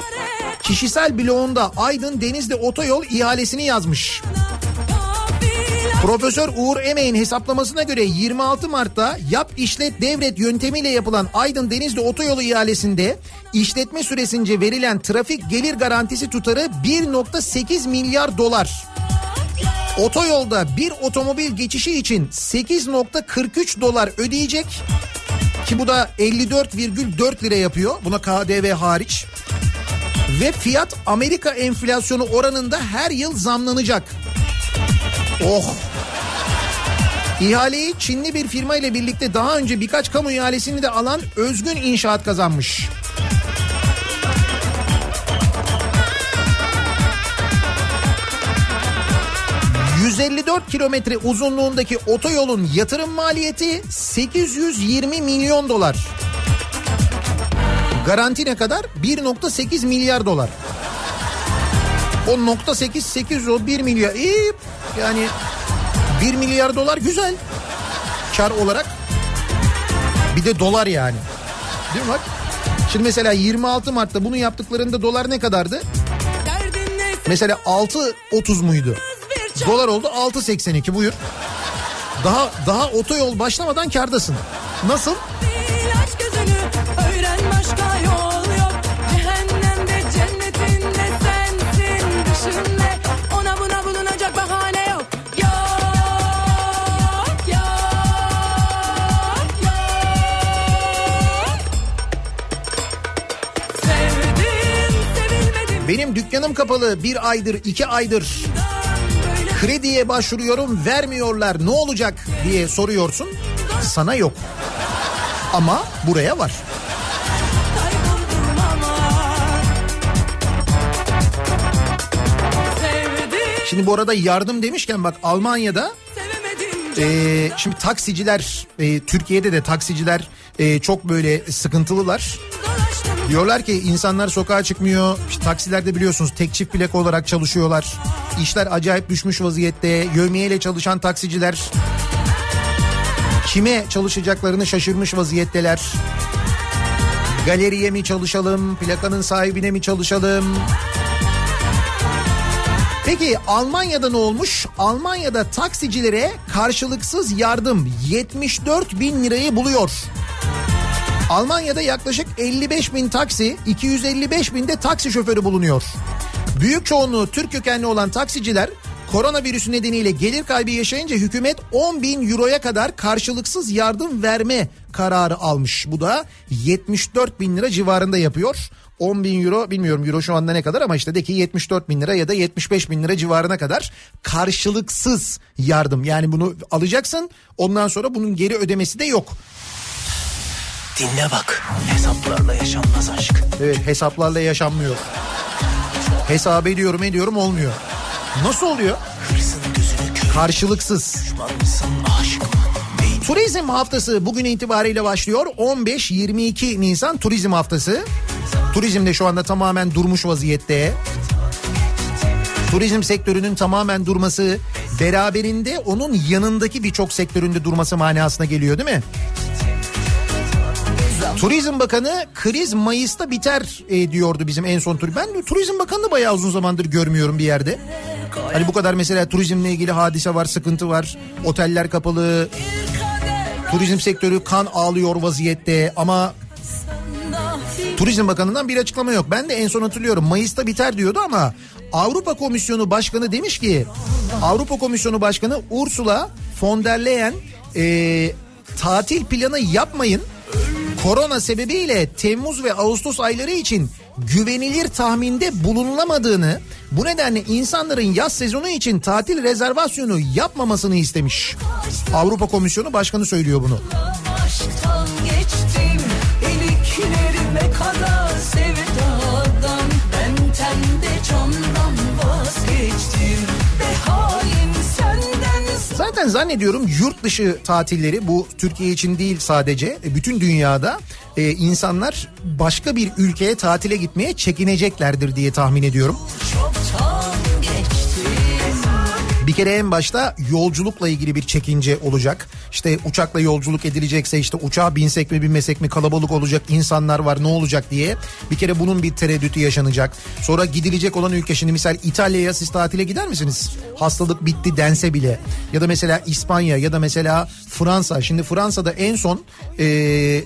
kişisel bloğunda Aydın Denizli Otoyol ihalesini yazmış. Profesör Uğur Emek'in hesaplamasına göre 26 Mart'ta yap işlet devret yöntemiyle yapılan Aydın Denizli Otoyolu ihalesinde işletme süresince verilen trafik gelir garantisi tutarı 1.8 milyar dolar. Otoyolda bir otomobil geçişi için 8.43 dolar ödeyecek ki bu da 54,4 lira yapıyor. Buna KDV hariç. Ve fiyat Amerika enflasyonu oranında her yıl zamlanacak. Oh. İhaleyi Çinli bir firma ile birlikte daha önce birkaç kamu ihalesini de alan Özgün İnşaat kazanmış. ...154 kilometre uzunluğundaki otoyolun yatırım maliyeti 820 milyon dolar. Garanti ne kadar? 1.8 milyar dolar. O nokta 8 8 o 1 milyar. İyi. Yani 1 milyar dolar güzel. Kar olarak. Bir de dolar yani. Değil mi bak? Şimdi mesela 26 Mart'ta bunu yaptıklarında dolar ne kadardı? Mesela 6.30 muydu? Dolar oldu 6.82 buyur. Daha daha otoyol başlamadan kardasın. Nasıl? değil aç gözünü Öğren başka yol Benim dükkanım kapalı bir aydır iki aydır. Krediye başvuruyorum vermiyorlar ne olacak diye soruyorsun. Sana yok. Ama buraya var. Şimdi bu arada yardım demişken bak Almanya'da e, şimdi taksiciler e, Türkiye'de de taksiciler e, çok böyle sıkıntılılar. Diyorlar ki insanlar sokağa çıkmıyor. İşte taksilerde biliyorsunuz tek çift plaka olarak çalışıyorlar. İşler acayip düşmüş vaziyette. Yövmiyeyle çalışan taksiciler kime çalışacaklarını şaşırmış vaziyetteler. Galeriye mi çalışalım, plakanın sahibine mi çalışalım? Peki Almanya'da ne olmuş? Almanya'da taksicilere karşılıksız yardım 74 bin lirayı buluyor. Almanya'da yaklaşık 55 bin taksi, 255 bin de taksi şoförü bulunuyor. Büyük çoğunluğu Türk kökenli olan taksiciler koronavirüsü nedeniyle gelir kaybı yaşayınca hükümet 10 bin euroya kadar karşılıksız yardım verme kararı almış. Bu da 74 bin lira civarında yapıyor. 10 bin euro bilmiyorum euro şu anda ne kadar ama işte de ki 74 bin lira ya da 75 bin lira civarına kadar karşılıksız yardım. Yani bunu alacaksın ondan sonra bunun geri ödemesi de yok. Dinle bak hesaplarla yaşanmaz aşk Evet hesaplarla yaşanmıyor. Hesap ediyorum ediyorum olmuyor. Nasıl oluyor? Karşılıksız. Turizm haftası bugün itibariyle başlıyor. 15-22 Nisan turizm haftası. Turizm de şu anda tamamen durmuş vaziyette. Turizm sektörünün tamamen durması beraberinde onun yanındaki birçok sektöründe durması manasına geliyor değil mi? Turizm Bakanı kriz Mayıs'ta biter e, diyordu bizim en son tur. Ben Turizm Bakanı'nı bayağı uzun zamandır görmüyorum bir yerde. Hani bu kadar mesela turizmle ilgili hadise var, sıkıntı var. Oteller kapalı. Turizm sektörü kan ağlıyor vaziyette ama Turizm Bakanı'ndan bir açıklama yok. Ben de en son hatırlıyorum Mayıs'ta biter diyordu ama Avrupa Komisyonu Başkanı demiş ki Avrupa Komisyonu Başkanı Ursula von der Leyen e, tatil planı yapmayın. Korona sebebiyle Temmuz ve Ağustos ayları için güvenilir tahminde bulunulamadığını Bu nedenle insanların yaz sezonu için tatil rezervasyonu yapmamasını istemiş. Avrupa Komisyonu Başkanı söylüyor bunu. Geçtim kadar sevdadan Ben tende Zaten zannediyorum yurt dışı tatilleri bu Türkiye için değil sadece e, bütün dünyada e, insanlar başka bir ülkeye tatile gitmeye çekineceklerdir diye tahmin ediyorum. çoktan geçtim Bir kere en başta yolculukla ilgili bir çekince olacak. İşte uçakla yolculuk edilecekse işte uçağa binsek mi binmesek mi kalabalık olacak insanlar var ne olacak diye. Bir kere bunun bir tereddütü yaşanacak. Sonra gidilecek olan ülke şimdi misal İtalya'ya siz tatile gider misiniz? Hastalık bitti dense bile. Ya da mesela İspanya ya da mesela Fransa. Şimdi Fransa'da en son eee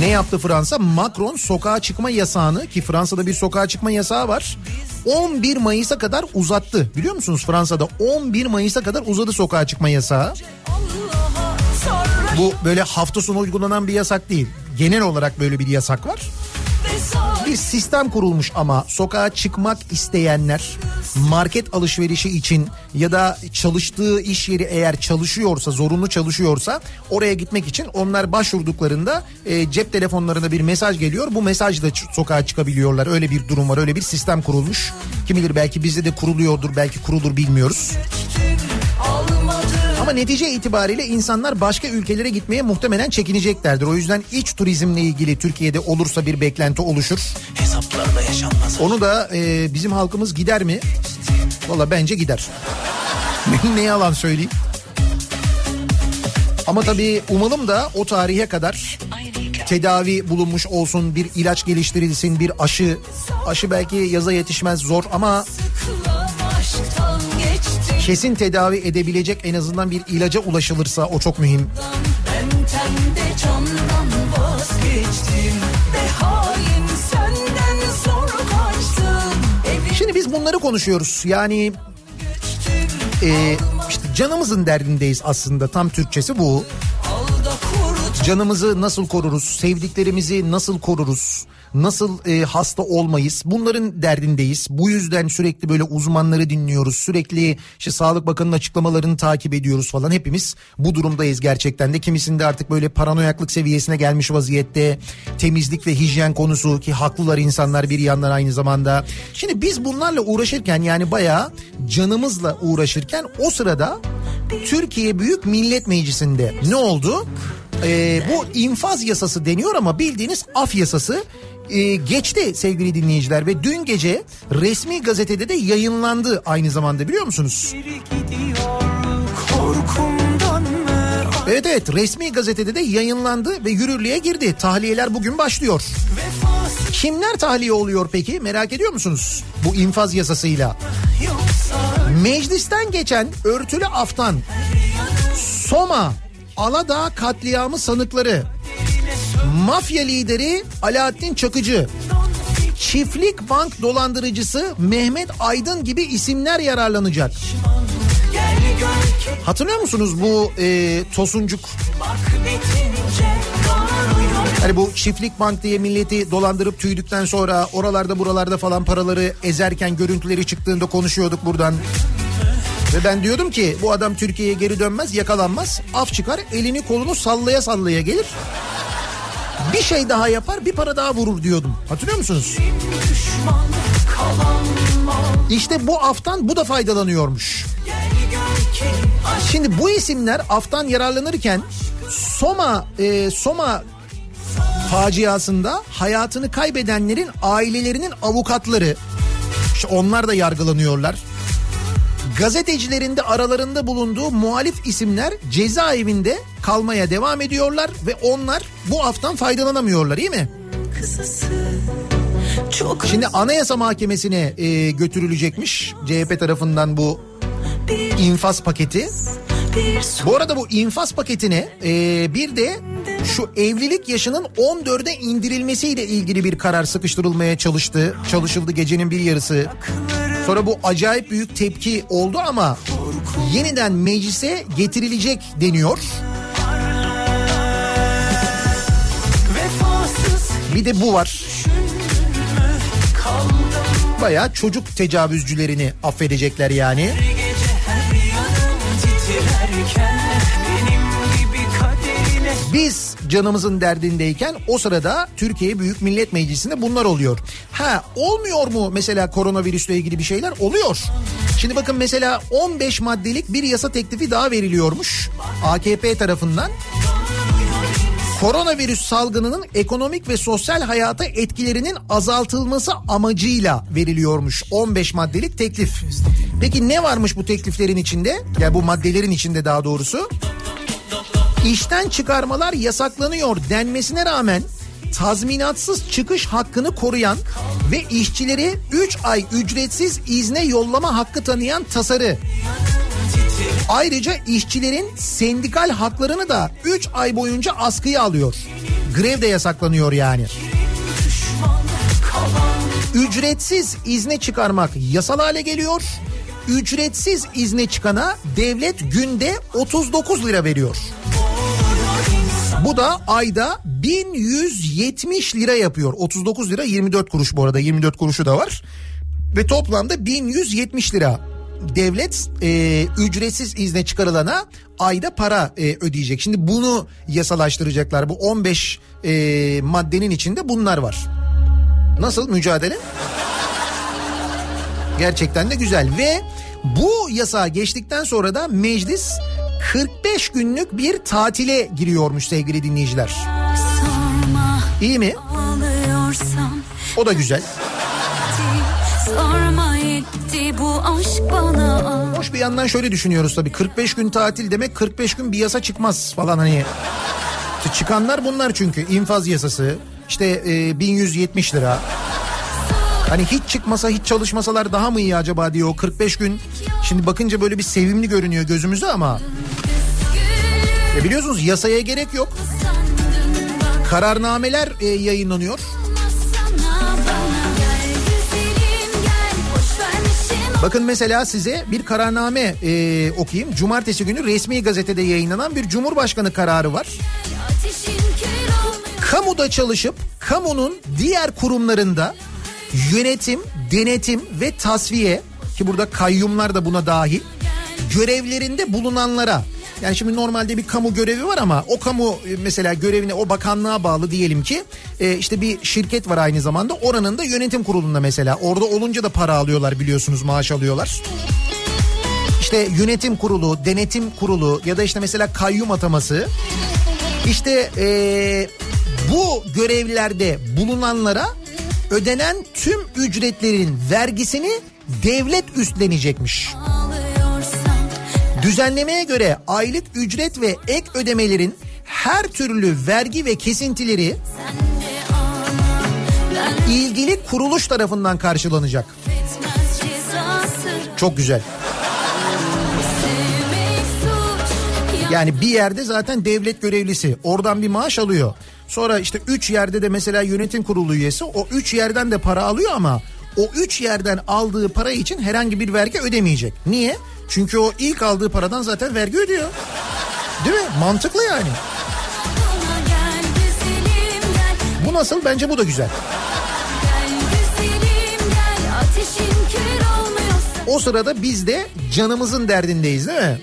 ne yaptı Fransa? Macron sokağa çıkma yasağını ki Fransa'da bir sokağa çıkma yasağı var. 11 Mayıs'a kadar uzattı. Biliyor musunuz Fransa'da 11 Mayıs'a kadar uzadı sokağa çıkma yasağı. Bu böyle hafta sonu uygulanan bir yasak değil. Genel olarak böyle bir yasak var. Bir sistem kurulmuş ama sokağa çıkmak isteyenler market alışverişi için ya da çalıştığı iş yeri eğer çalışıyorsa zorunlu çalışıyorsa oraya gitmek için onlar başvurduklarında e, cep telefonlarına bir mesaj geliyor. Bu mesajla sokağa çıkabiliyorlar. Öyle bir durum var. Öyle bir sistem kurulmuş. Kim bilir belki bizde de kuruluyordur belki kurulur bilmiyoruz. Ama netice itibariyle insanlar başka ülkelere gitmeye muhtemelen çekineceklerdir. O yüzden iç turizmle ilgili Türkiye'de olursa bir beklenti oluşur. Hesaplarla yaşanmaz. Onu da e, bizim halkımız gider mi? Valla bence gider. ne yalan söyleyeyim. Ama tabii umalım da o tarihe kadar tedavi bulunmuş olsun, bir ilaç geliştirilsin, bir aşı. Aşı belki yaza yetişmez zor ama kesin tedavi edebilecek en azından bir ilaca ulaşılırsa o çok mühim. Ben tende candan vazgeçtim Ve hain senden zor kaçtım Evi Şimdi biz bunları konuşuyoruz. Yani e, işte canımızın derdindeyiz aslında tam Türkçesi bu. Canımızı nasıl koruruz? Sevdiklerimizi nasıl koruruz? Nasıl e, hasta olmayız? Bunların derdindeyiz. Bu yüzden sürekli böyle uzmanları dinliyoruz. Sürekli işte Sağlık Bakanı'nın açıklamalarını takip ediyoruz falan. Hepimiz bu durumdayız gerçekten de. Kimisinde artık böyle paranoyaklık seviyesine gelmiş vaziyette. Temizlik ve hijyen konusu ki haklılar insanlar bir yandan aynı zamanda. Şimdi biz bunlarla uğraşırken yani bayağı canımızla uğraşırken o sırada Türkiye Büyük Millet Meclisi'nde ne oldu? Ee, bu infaz yasası deniyor ama bildiğiniz af yasası e, geçti sevgili dinleyiciler ve dün gece resmi gazetede de yayınlandı aynı zamanda biliyor musunuz? Evet evet resmi gazetede de yayınlandı ve yürürlüğe girdi. Tahliyeler bugün başlıyor. Kimler tahliye oluyor peki merak ediyor musunuz? Bu infaz yasasıyla. Meclisten geçen örtülü aftan Soma Aladağ katliamı sanıkları mafya lideri Alaaddin Çakıcı çiftlik bank dolandırıcısı Mehmet Aydın gibi isimler yararlanacak. Hatırlıyor musunuz bu e, Tosuncuk Hani bu çiftlik bank diye milleti dolandırıp tüydükten sonra oralarda buralarda falan paraları ezerken görüntüleri çıktığında konuşuyorduk buradan. Ve ben diyordum ki bu adam Türkiye'ye geri dönmez yakalanmaz af çıkar elini kolunu sallaya sallaya gelir. Bir şey daha yapar bir para daha vurur diyordum. Hatırlıyor musunuz? İşte bu aftan bu da faydalanıyormuş. Şimdi bu isimler aftan yararlanırken Soma e, Soma faciasında hayatını kaybedenlerin ailelerinin avukatları işte onlar da yargılanıyorlar. Gazetecilerin de aralarında bulunduğu muhalif isimler cezaevinde kalmaya devam ediyorlar ve onlar bu aftan faydalanamıyorlar değil mi? kısası çok Şimdi Anayasa Mahkemesi'ne e, götürülecekmiş CHP tarafından bu infaz paketi. Bu arada bu infaz paketine e, bir de şu evlilik yaşının 14'e indirilmesiyle ilgili bir karar sıkıştırılmaya çalıştı. Çalışıldı gecenin bir yarısı. Sonra bu acayip büyük tepki oldu ama yeniden meclise getirilecek deniyor. Bir de bu var. Bayağı çocuk tecavüzcülerini affedecekler yani. Biz canımızın derdindeyken o sırada Türkiye Büyük Millet Meclisi'nde bunlar oluyor. Ha olmuyor mu mesela koronavirüsle ilgili bir şeyler? Oluyor. Şimdi bakın mesela 15 maddelik bir yasa teklifi daha veriliyormuş AKP tarafından. Koronavirüs salgınının ekonomik ve sosyal hayata etkilerinin azaltılması amacıyla veriliyormuş 15 maddelik teklif. Peki ne varmış bu tekliflerin içinde? Ya yani bu maddelerin içinde daha doğrusu. İşten çıkarmalar yasaklanıyor denmesine rağmen tazminatsız çıkış hakkını koruyan ve işçileri 3 ay ücretsiz izne yollama hakkı tanıyan tasarı. Ayrıca işçilerin sendikal haklarını da 3 ay boyunca askıya alıyor. Grev de yasaklanıyor yani. Ücretsiz izne çıkarmak yasal hale geliyor. Ücretsiz izne çıkana devlet günde 39 lira veriyor. Bu da ayda 1170 lira yapıyor. 39 lira 24 kuruş bu arada 24 kuruşu da var. Ve toplamda 1170 lira devlet e, ücretsiz izne çıkarılana ayda para e, ödeyecek. Şimdi bunu yasalaştıracaklar. Bu 15 e, maddenin içinde bunlar var. Nasıl mücadele? Gerçekten de güzel ve bu yasa geçtikten sonra da meclis 45 günlük bir tatile giriyormuş sevgili dinleyiciler. Sorma İyi mi? O da güzel. Hoş bir yandan şöyle düşünüyoruz tabii 45 gün tatil demek 45 gün bir yasa çıkmaz falan hani. Çıkanlar bunlar çünkü infaz yasası işte e, 1170 lira. Hani hiç çıkmasa hiç çalışmasalar daha mı iyi acaba diyor o 45 gün. Şimdi bakınca böyle bir sevimli görünüyor gözümüze ama. E biliyorsunuz yasaya gerek yok. Kararnameler e, yayınlanıyor. Bakın mesela size bir kararname e, okuyayım. Cumartesi günü resmi gazetede yayınlanan bir Cumhurbaşkanı kararı var. Kamuda çalışıp kamunun diğer kurumlarında yönetim, denetim ve tasfiye ki burada kayyumlar da buna dahil görevlerinde bulunanlara yani şimdi normalde bir kamu görevi var ama o kamu e, mesela görevine o bakanlığa bağlı diyelim ki e, işte bir şirket var aynı zamanda oranın da yönetim kurulunda mesela orada olunca da para alıyorlar biliyorsunuz maaş alıyorlar. İşte yönetim kurulu, denetim kurulu ya da işte mesela kayyum ataması işte eee, bu görevlerde bulunanlara ödenen tüm ücretlerin vergisini devlet üstlenecekmiş. Düzenlemeye göre aylık ücret ve ek ödemelerin her türlü vergi ve kesintileri ilgili kuruluş tarafından karşılanacak. Çok güzel. Yani bir yerde zaten devlet görevlisi oradan bir maaş alıyor. Sonra işte üç yerde de mesela yönetim kurulu üyesi o üç yerden de para alıyor ama o üç yerden aldığı para için herhangi bir vergi ödemeyecek. Niye? Çünkü o ilk aldığı paradan zaten vergi ödüyor. Değil mi? Mantıklı yani. Bu nasıl? Bence bu da güzel. O sırada biz de canımızın derdindeyiz değil mi?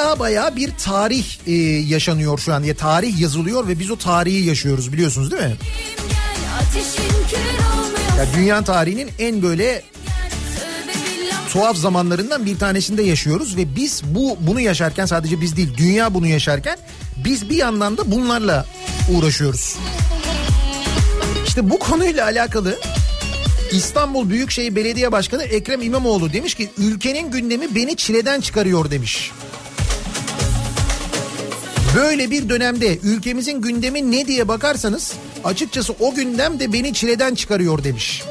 Baya baya bir tarih e, yaşanıyor şu an. Ya tarih yazılıyor ve biz o tarihi yaşıyoruz biliyorsunuz değil mi? Ya dünya tarihinin en böyle tuhaf zamanlarından bir tanesinde yaşıyoruz ve biz bu bunu yaşarken sadece biz değil dünya bunu yaşarken biz bir yandan da bunlarla uğraşıyoruz. İşte bu konuyla alakalı İstanbul Büyükşehir Belediye Başkanı Ekrem İmamoğlu demiş ki ülkenin gündemi beni çileden çıkarıyor demiş. Böyle bir dönemde ülkemizin gündemi ne diye bakarsanız açıkçası o gündem de beni çileden çıkarıyor demiş.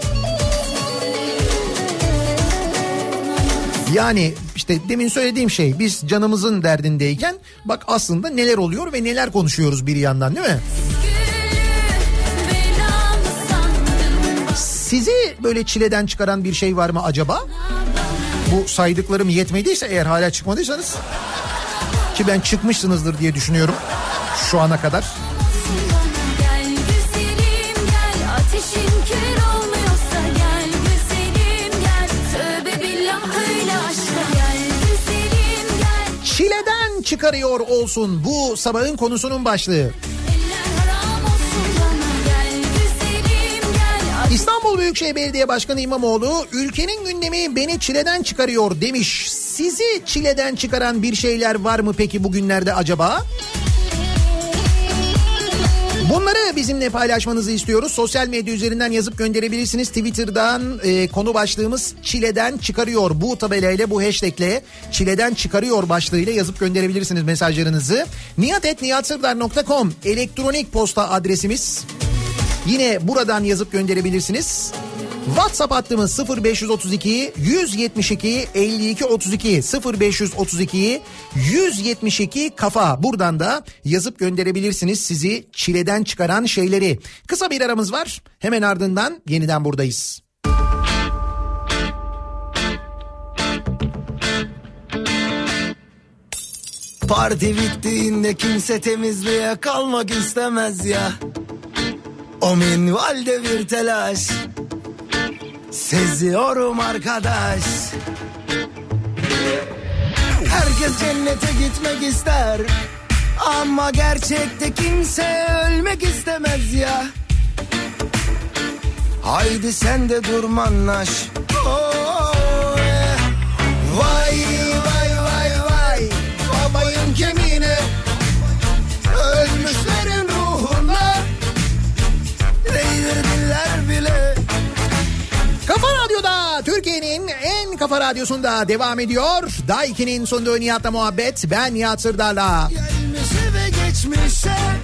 Yani işte demin söylediğim şey biz canımızın derdindeyken bak aslında neler oluyor ve neler konuşuyoruz bir yandan değil mi? Sizi böyle çileden çıkaran bir şey var mı acaba? Bu saydıklarım yetmediyse eğer hala çıkmadıysanız ki ben çıkmışsınızdır diye düşünüyorum şu ana kadar. Çileden çıkarıyor olsun bu sabahın konusunun başlığı. İstanbul Büyükşehir Belediye Başkanı İmamoğlu ülkenin gündemi beni çileden çıkarıyor demiş sizi çileden çıkaran bir şeyler var mı peki bugünlerde acaba? Bunları bizimle paylaşmanızı istiyoruz. Sosyal medya üzerinden yazıp gönderebilirsiniz. Twitter'dan e, konu başlığımız çileden çıkarıyor. Bu tabelayla bu hashtagle çileden çıkarıyor başlığıyla yazıp gönderebilirsiniz mesajlarınızı. niyatetniyatsırdar.com elektronik posta adresimiz. Yine buradan yazıp gönderebilirsiniz. WhatsApp hattımız 0532 172 52 32 0532 172 kafa. Buradan da yazıp gönderebilirsiniz sizi çileden çıkaran şeyleri. Kısa bir aramız var. Hemen ardından yeniden buradayız. Parti bittiğinde kimse temizliğe kalmak istemez ya. O minvalde bir telaş. Seziyorum arkadaş. Herkes cennete gitmek ister. Ama gerçekte kimse ölmek istemez ya. Haydi sen de durmanlaş. Oh. Vay vay vay Kafa Radyo'da Türkiye'nin en kafa radyosunda devam ediyor. Daiki'nin sunduğu Nihat'la muhabbet. Ben Nihat Sırdar'la.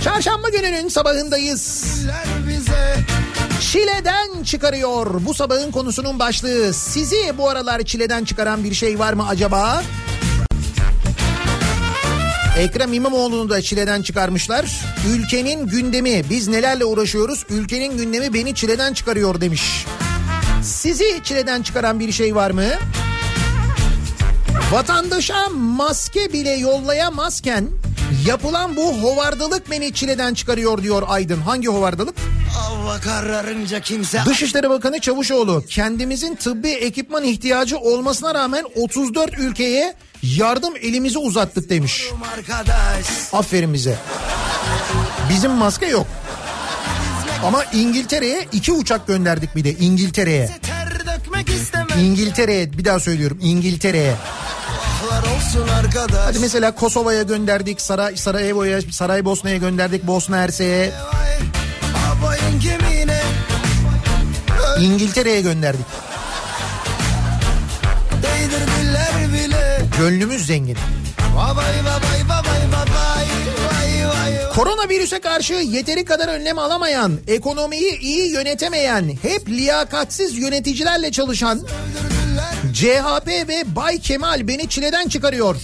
Çarşamba gününün sabahındayız. Çileden çıkarıyor bu sabahın konusunun başlığı. Sizi bu aralar çileden çıkaran bir şey var mı acaba? Ekrem İmamoğlu'nu da çileden çıkarmışlar. Ülkenin gündemi biz nelerle uğraşıyoruz? Ülkenin gündemi beni çileden çıkarıyor demiş. Sizi çileden çıkaran bir şey var mı? Vatandaşa maske bile yollayamazken yapılan bu hovardalık beni çileden çıkarıyor diyor Aydın. Hangi hovardalık? Hava kararınca kimse Dışişleri Bakanı Çavuşoğlu kendimizin tıbbi ekipman ihtiyacı olmasına rağmen 34 ülkeye yardım elimizi uzattık demiş. arkadaş Aferin bize. Bizim maske yok. Ama İngiltere'ye iki uçak gönderdik bir de İngiltere'ye. İngiltere'ye bir daha söylüyorum İngiltere'ye. Hadi mesela Kosova'ya gönderdik, Saray, Sarajevo'ya, Saraybosna'ya gönderdik, Bosna Hersek'e, Vay, İngiltere'ye gönderdik. Gönlümüz zengin. Babay Koronavirüse karşı yeteri kadar önlem alamayan, ekonomiyi iyi yönetemeyen, hep liyakatsiz yöneticilerle çalışan CHP ve Bay Kemal beni çileden çıkarıyor.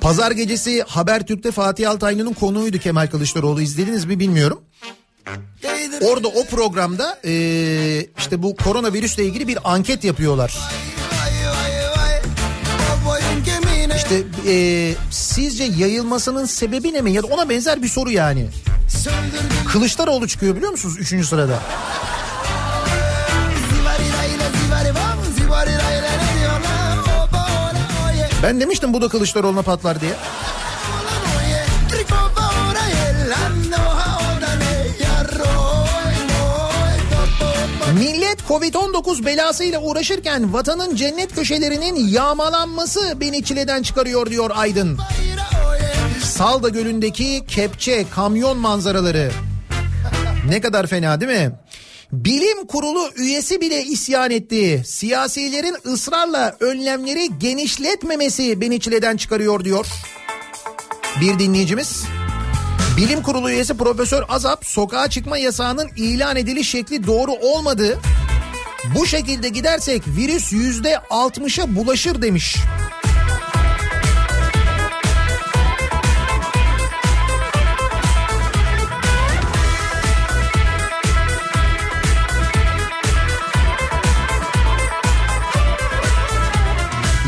Pazar gecesi Habertürk'te Fatih Altaylı'nın konuğuydu Kemal Kılıçdaroğlu. İzlediniz mi bilmiyorum. Orada o programda işte bu koronavirüsle ilgili bir anket yapıyorlar. İşte eee, sizce yayılmasının sebebi ne mi? Ya da ona benzer bir soru yani. Kılıçdaroğlu çıkıyor biliyor musunuz 3. sırada? Ben demiştim bu da Kılıçdaroğlu'na patlar diye. Millet Covid-19 belasıyla uğraşırken vatanın cennet köşelerinin yağmalanması beni çileden çıkarıyor diyor Aydın. Salda Gölü'ndeki kepçe, kamyon manzaraları. Ne kadar fena değil mi? Bilim kurulu üyesi bile isyan etti. Siyasilerin ısrarla önlemleri genişletmemesi beni çileden çıkarıyor diyor. Bir dinleyicimiz. Bilim kurulu üyesi Profesör Azap sokağa çıkma yasağının ilan ediliş şekli doğru olmadı. Bu şekilde gidersek virüs yüzde altmışa bulaşır demiş.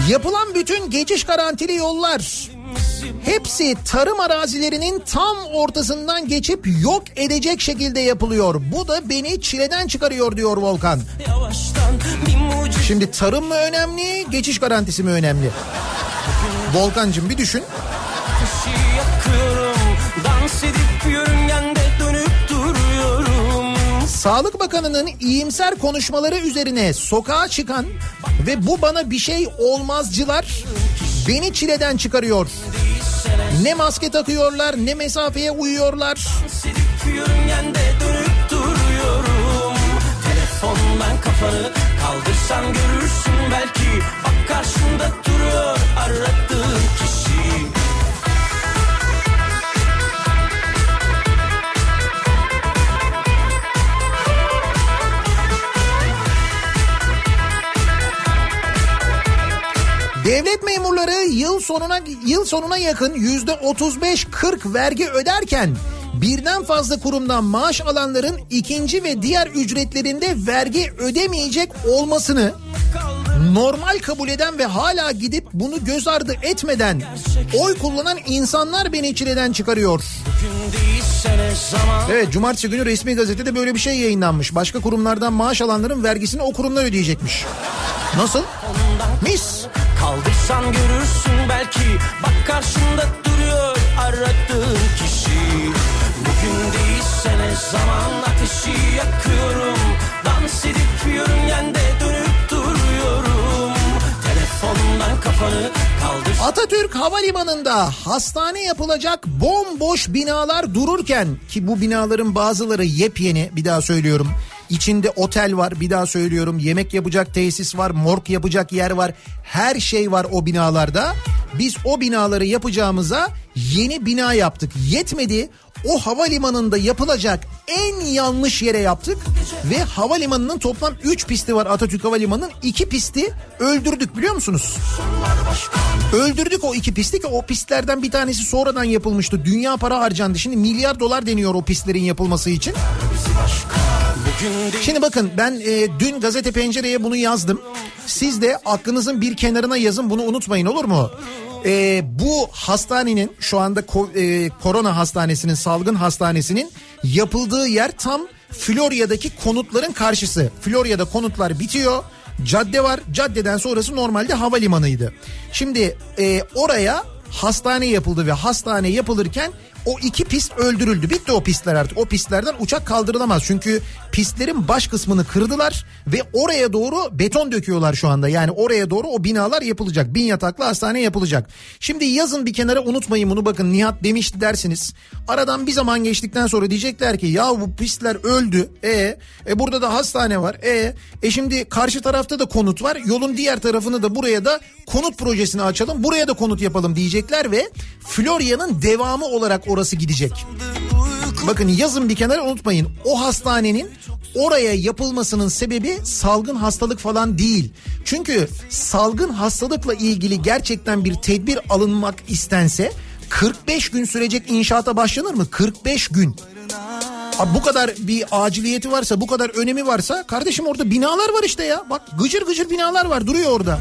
Yapılan bütün geçiş garantili yollar Hepsi tarım arazilerinin tam ortasından geçip yok edecek şekilde yapılıyor. Bu da beni çileden çıkarıyor diyor Volkan. Şimdi tarım mı önemli, geçiş garantisi mi önemli? Volkancığım bir düşün. Sağlık Bakanı'nın iyimser konuşmaları üzerine sokağa çıkan ve bu bana bir şey olmazcılar beni çileden çıkarıyor. Ne maske takıyorlar ne mesafeye uyuyorlar. Telefondan kafanı kaldırsan görürsün belki. Bak karşında duruyor aradığın Devlet memurları yıl sonuna yıl sonuna yakın yüzde 35-40 vergi öderken birden fazla kurumdan maaş alanların ikinci ve diğer ücretlerinde vergi ödemeyecek olmasını normal kabul eden ve hala gidip bunu göz ardı etmeden oy kullanan insanlar beni çileden çıkarıyor. Evet cumartesi günü resmi gazetede böyle bir şey yayınlanmış. Başka kurumlardan maaş alanların vergisini o kurumlar ödeyecekmiş. Nasıl? Mis. Kaldırsan görürsün belki. Bak karşında duruyor aradığın kişi. Bugün değilse ne zaman ateşi yakıyorum. Dans edip yörüngende dönüp duruyorum. Telefondan kafanı kaldır. Atatürk Havalimanı'nda hastane yapılacak bomboş binalar dururken ki bu binaların bazıları yepyeni bir daha söylüyorum. İçinde otel var bir daha söylüyorum. Yemek yapacak tesis var, morg yapacak yer var. Her şey var o binalarda. Biz o binaları yapacağımıza yeni bina yaptık. Yetmedi. O havalimanında yapılacak en yanlış yere yaptık ve havalimanının toplam 3 pisti var Atatürk Havalimanı'nın 2 pisti öldürdük biliyor musunuz? Öldürdük o iki pisti ki o pistlerden bir tanesi sonradan yapılmıştı. Dünya para harcandı. Şimdi milyar dolar deniyor o pistlerin yapılması için. Şimdi bakın ben e, dün gazete pencereye bunu yazdım. Siz de aklınızın bir kenarına yazın bunu unutmayın olur mu? E, bu hastanenin şu anda ko- e, korona hastanesinin salgın hastanesinin yapıldığı yer tam Florya'daki konutların karşısı. Florya'da konutlar bitiyor. Cadde var. Caddeden sonrası normalde havalimanıydı. Şimdi e, oraya hastane yapıldı ve hastane yapılırken o iki pist öldürüldü. Bitti o pistler artık. O pistlerden uçak kaldırılamaz. Çünkü pistlerin baş kısmını kırdılar ve oraya doğru beton döküyorlar şu anda. Yani oraya doğru o binalar yapılacak. Bin yataklı hastane yapılacak. Şimdi yazın bir kenara unutmayın bunu bakın Nihat demişti dersiniz. Aradan bir zaman geçtikten sonra diyecekler ki ya bu pistler öldü. E, e burada da hastane var. E, e şimdi karşı tarafta da konut var. Yolun diğer tarafını da buraya da konut projesini açalım. Buraya da konut yapalım diyecekler ve Florya'nın devamı olarak orası gidecek. Bakın yazın bir kenara unutmayın. O hastanenin oraya yapılmasının sebebi salgın hastalık falan değil. Çünkü salgın hastalıkla ilgili gerçekten bir tedbir alınmak istense 45 gün sürecek inşaata başlanır mı? 45 gün. Abi bu kadar bir aciliyeti varsa bu kadar önemi varsa kardeşim orada binalar var işte ya. Bak gıcır gıcır binalar var duruyor orada.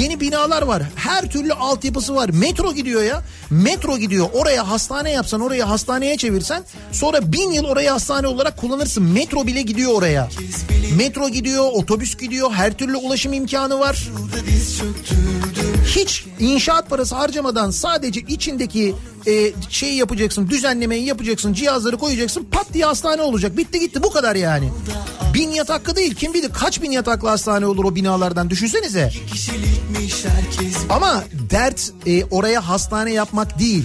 Yeni binalar var. Her türlü altyapısı var. Metro gidiyor ya. Metro gidiyor. Oraya hastane yapsan oraya hastaneye çevirsen sonra bin yıl oraya hastane olarak kullanırsın. Metro bile gidiyor oraya. Metro gidiyor, otobüs gidiyor. Her türlü ulaşım imkanı var. Hiç inşaat parası harcamadan sadece içindeki e, şeyi yapacaksın, düzenlemeyi yapacaksın, cihazları koyacaksın, pat diye hastane olacak. Bitti gitti bu kadar yani. Bin yataklı değil kim bilir kaç bin yataklı hastane olur o binalardan düşünsenize. Ama dert e, oraya hastane yapmak değil.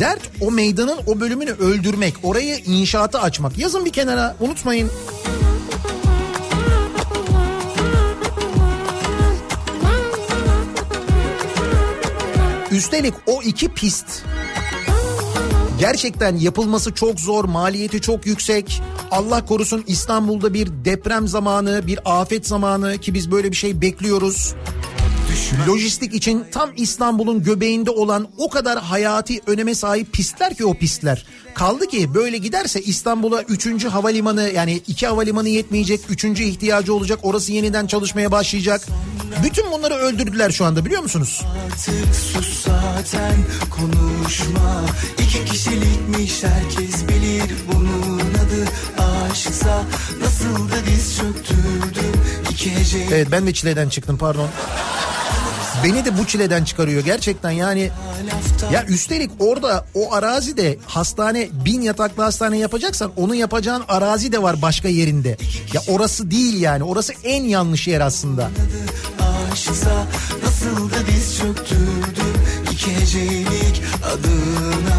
Dert o meydanın o bölümünü öldürmek, orayı inşaatı açmak. Yazın bir kenara unutmayın. Üstelik o iki pist gerçekten yapılması çok zor, maliyeti çok yüksek. Allah korusun İstanbul'da bir deprem zamanı, bir afet zamanı ki biz böyle bir şey bekliyoruz. Lojistik için tam İstanbul'un göbeğinde olan o kadar hayati öneme sahip pistler ki o pistler. Kaldı ki böyle giderse İstanbul'a 3. havalimanı yani iki havalimanı yetmeyecek. 3. ihtiyacı olacak. Orası yeniden çalışmaya başlayacak. Bütün bunları öldürdüler şu anda biliyor musunuz? Artık sus zaten konuşma İki kişilikmiş herkes bilir bunun adı aşksa Nasıl da diz çöktürdü iki hece Evet ben de çileden çıktım pardon. Beni de bu çileden çıkarıyor gerçekten yani. Ya üstelik orada o arazide hastane bin yataklı hastane yapacaksan onun yapacağın arazi de var başka yerinde. Ya orası değil yani orası en yanlış yer aslında. aşksa Nasıl da diz çöktürdü iki hecelik adına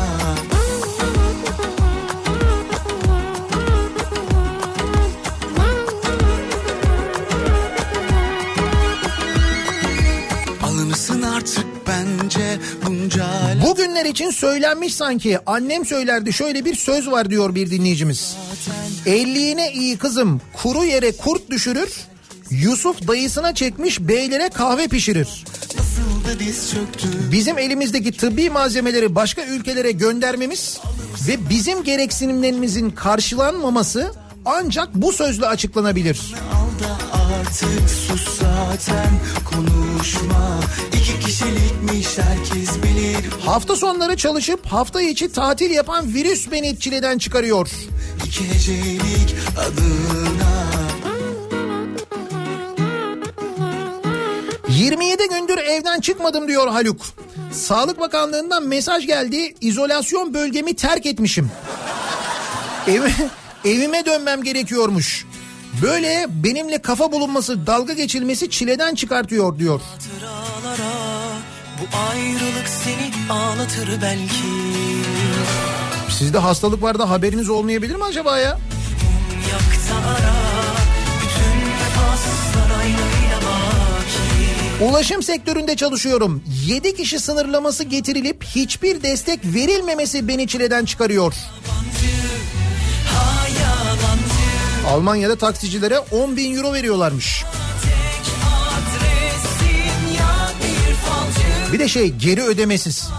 Bugünler için söylenmiş sanki annem söylerdi şöyle bir söz var diyor bir dinleyicimiz. Elliğine iyi kızım kuru yere kurt düşürür. Yusuf dayısına çekmiş beylere kahve pişirir. Bizim elimizdeki tıbbi malzemeleri başka ülkelere göndermemiz ve bizim gereksinimlerimizin karşılanmaması ancak bu sözle açıklanabilir. Al da artık sus zaten konuşma İki kişilikmiş herkes bilir Hafta sonları çalışıp hafta içi tatil yapan virüs beni çileden çıkarıyor. iki hecelik adına 27 gündür evden çıkmadım diyor Haluk. Sağlık Bakanlığı'ndan mesaj geldi. İzolasyon bölgemi terk etmişim. Eve, evime dönmem gerekiyormuş. Böyle benimle kafa bulunması, dalga geçilmesi çileden çıkartıyor diyor. Bu ayrılık seni ağlatır belki Sizde hastalık var da haberiniz olmayabilir mi acaba ya? Ulaşım sektöründe çalışıyorum. 7 kişi sınırlaması getirilip hiçbir destek verilmemesi beni çileden çıkarıyor. Ha yalancı Almanya'da taksicilere 10 bin euro veriyorlarmış. Bir de şey geri ödemesiz.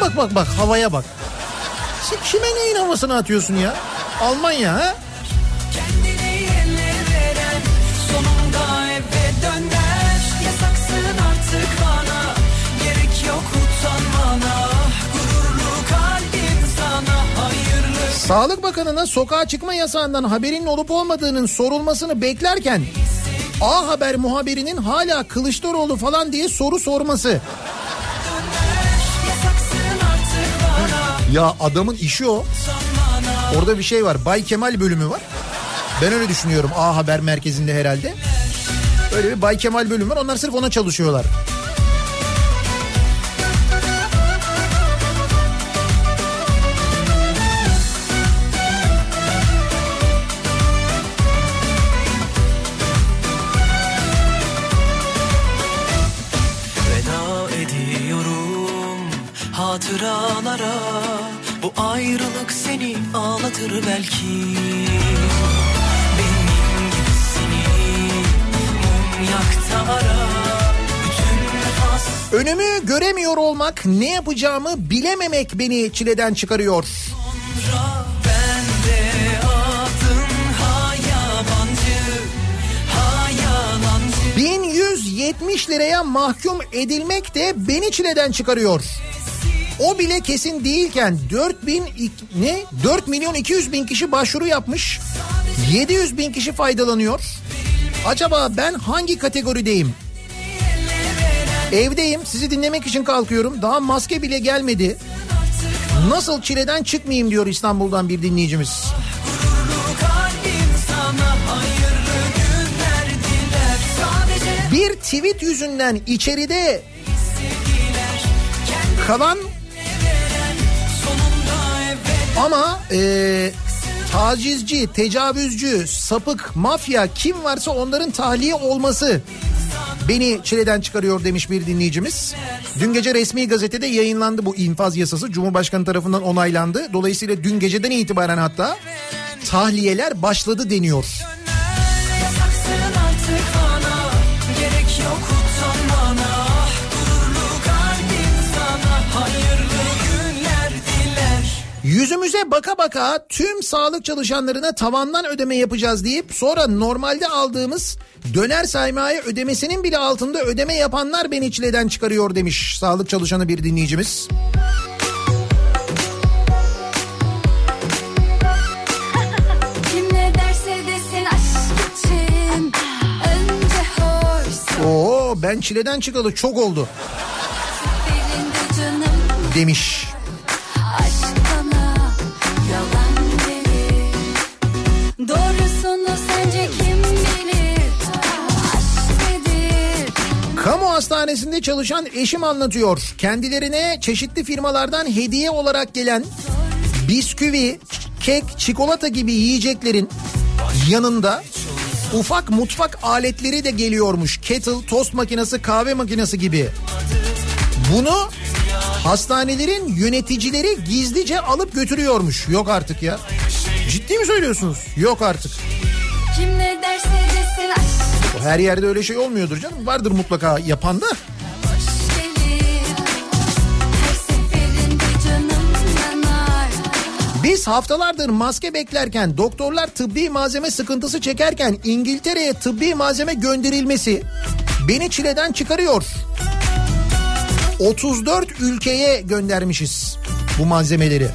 Bak bak bak havaya bak. Sen kime neyin havasını atıyorsun ya? Almanya ha? Sağlık Bakanı'na sokağa çıkma yasağından haberinin olup olmadığının sorulmasını beklerken A Haber muhabirinin hala Kılıçdaroğlu falan diye soru sorması. Ya adamın işi o. Orada bir şey var. Bay Kemal bölümü var. Ben öyle düşünüyorum A Haber merkezinde herhalde. Öyle bir Bay Kemal bölümü var. Onlar sırf ona çalışıyorlar. Ayrılık seni ağlatır belki Benim gibisini mum yakta ara Önümü göremiyor olmak, ne yapacağımı bilememek beni çileden çıkarıyor. sonra ha yabancı Ha yalancı 1170 liraya mahkum edilmek de beni çileden çıkarıyor. O bile kesin değilken 4000 ik- ne 4 milyon 200 bin kişi başvuru yapmış. 700 bin kişi faydalanıyor. Acaba ben hangi kategorideyim? Evdeyim sizi dinlemek için kalkıyorum. Daha maske bile gelmedi. Nasıl çileden çıkmayayım diyor İstanbul'dan bir dinleyicimiz. Bir tweet yüzünden içeride kalan ama e, tacizci, tecavüzcü, sapık, mafya kim varsa onların tahliye olması beni çileden çıkarıyor demiş bir dinleyicimiz. Dün gece resmi gazetede yayınlandı bu infaz yasası. Cumhurbaşkanı tarafından onaylandı. Dolayısıyla dün geceden itibaren hatta tahliyeler başladı deniyor. Yüzümüze baka baka tüm sağlık çalışanlarına tavandan ödeme yapacağız deyip sonra normalde aldığımız döner sermaye ödemesinin bile altında ödeme yapanlar beni çileden çıkarıyor demiş sağlık çalışanı bir dinleyicimiz. Oo ben çileden çıkalı çok oldu demiş. Kamu hastanesinde çalışan eşim anlatıyor. Kendilerine çeşitli firmalardan hediye olarak gelen bisküvi, kek, çikolata gibi yiyeceklerin yanında ufak mutfak aletleri de geliyormuş. Kettle, tost makinesi, kahve makinesi gibi. Bunu hastanelerin yöneticileri gizlice alıp götürüyormuş. Yok artık ya. Ciddi mi söylüyorsunuz? Yok artık. Kim ne derse desin aşk Her yerde öyle şey olmuyordur canım. Vardır mutlaka yapan da. Biz haftalardır maske beklerken doktorlar tıbbi malzeme sıkıntısı çekerken İngiltere'ye tıbbi malzeme gönderilmesi beni çileden çıkarıyor. 34 ülkeye göndermişiz bu malzemeleri.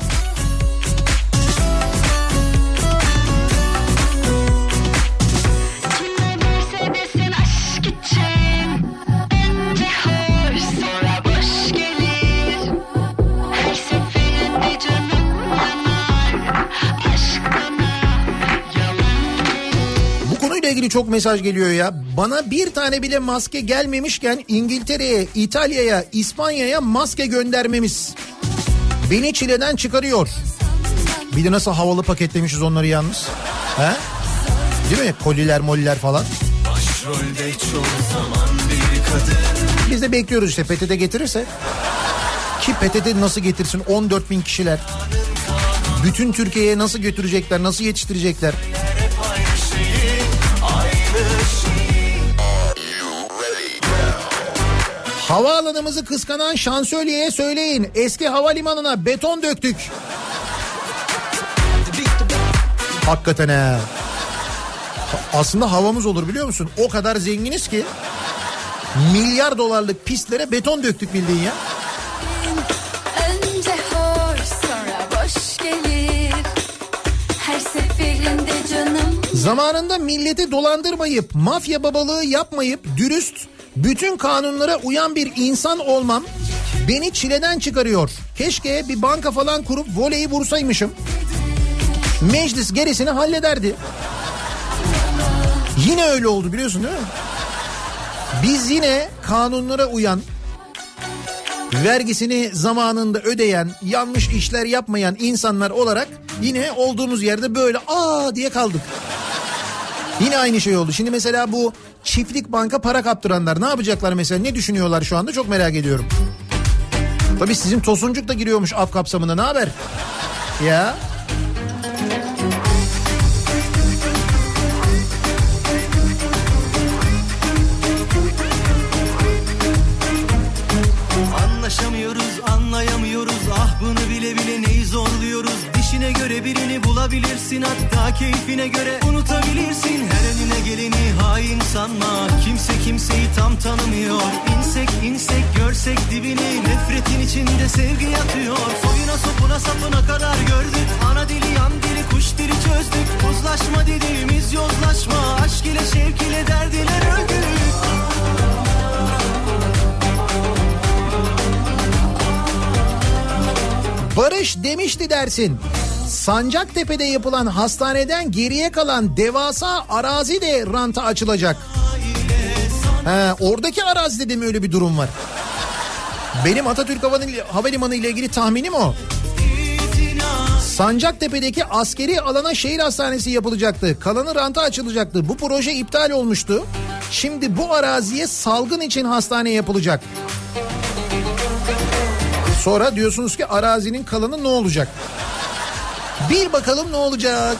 İlgili çok mesaj geliyor ya. Bana bir tane bile maske gelmemişken İngiltere'ye, İtalya'ya, İspanya'ya maske göndermemiz beni çileden çıkarıyor. Bir de nasıl havalı paketlemişiz onları yalnız. He? Değil mi? Koliler moliler falan. Başrolde çoğu zaman bir kadın Biz de bekliyoruz işte PTT getirirse. Ki PTT nasıl getirsin 14 bin kişiler. Bütün Türkiye'ye nasıl götürecekler, nasıl yetiştirecekler? Havaalanımızı kıskanan şansölyeye söyleyin. Eski havalimanına beton döktük. Hakikaten he. Aslında havamız olur biliyor musun? O kadar zenginiz ki milyar dolarlık pistlere beton döktük bildiğin ya. Önce hoş sonra boş gelir Her seferinde canım Zamanında milleti dolandırmayıp mafya babalığı yapmayıp dürüst bütün kanunlara uyan bir insan olmam beni çileden çıkarıyor. Keşke bir banka falan kurup voleyi vursaymışım. Meclis gerisini hallederdi. Yine öyle oldu biliyorsun değil mi? Biz yine kanunlara uyan, vergisini zamanında ödeyen, yanlış işler yapmayan insanlar olarak yine olduğumuz yerde böyle aa diye kaldık. Yine aynı şey oldu. Şimdi mesela bu çiftlik banka para kaptıranlar ne yapacaklar mesela? Ne düşünüyorlar şu anda? Çok merak ediyorum. Tabii sizin Tosuncuk da giriyormuş af kapsamına. Ne haber? Ya. Dişine göre birini bulabilirsin. Hatta keyfine göre unutabilirsin. Her önüne geleni hain sanma. Kimse kimseyi tam tanımıyor. İnsek insek görsek dibini Nefretin içinde sevgi yatıyor. Soyuna sopuna sapına kadar gördük. Ana dili yan dili kuş dili çözdük. Uzlaşma dediğimiz yozlaşma. Aşk ile şevk ile derdiler öldük. Barış demişti dersin. Sancaktepe'de yapılan hastaneden geriye kalan devasa arazi de ranta açılacak. He, oradaki arazide de mi öyle bir durum var? Benim Atatürk Havali- Havalimanı ile ilgili tahminim o. Sancaktepe'deki askeri alana şehir hastanesi yapılacaktı. Kalanı ranta açılacaktı. Bu proje iptal olmuştu. Şimdi bu araziye salgın için hastane yapılacak. Sonra diyorsunuz ki arazinin kalanı ne olacak? Bir bakalım ne olacak?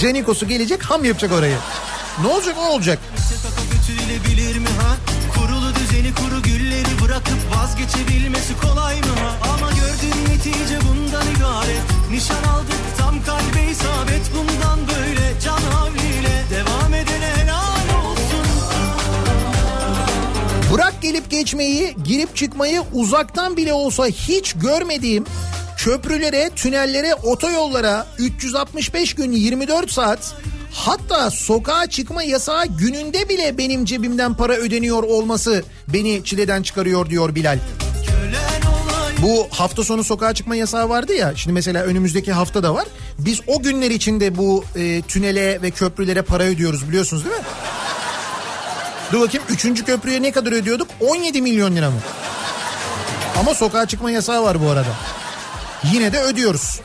Canikosu gelecek ham yapacak orayı. Ne olacak o olacak. Mi ha? Kurulu düzen Düzeni kuru gülleri bırakıp vazgeçebilmesi kolay mı? Ama gördüğün netice bundan ibaret Nişan aldık tam kalbe isabet Bundan böyle can havliyle Devam edene helal olsun Bırak gelip geçmeyi, girip çıkmayı uzaktan bile olsa hiç görmediğim köprülere, tünellere, otoyollara 365 gün 24 saat hatta sokağa çıkma yasağı gününde bile benim cebimden para ödeniyor olması beni çileden çıkarıyor diyor Bilal. Bu hafta sonu sokağa çıkma yasağı vardı ya. Şimdi mesela önümüzdeki hafta da var. Biz o günler içinde bu e, tünele ve köprülere para ödüyoruz biliyorsunuz değil mi? Dur bakayım 3. köprüye ne kadar ödüyorduk? 17 milyon lira mı? Ama sokağa çıkma yasağı var bu arada. Yine de ödüyoruz.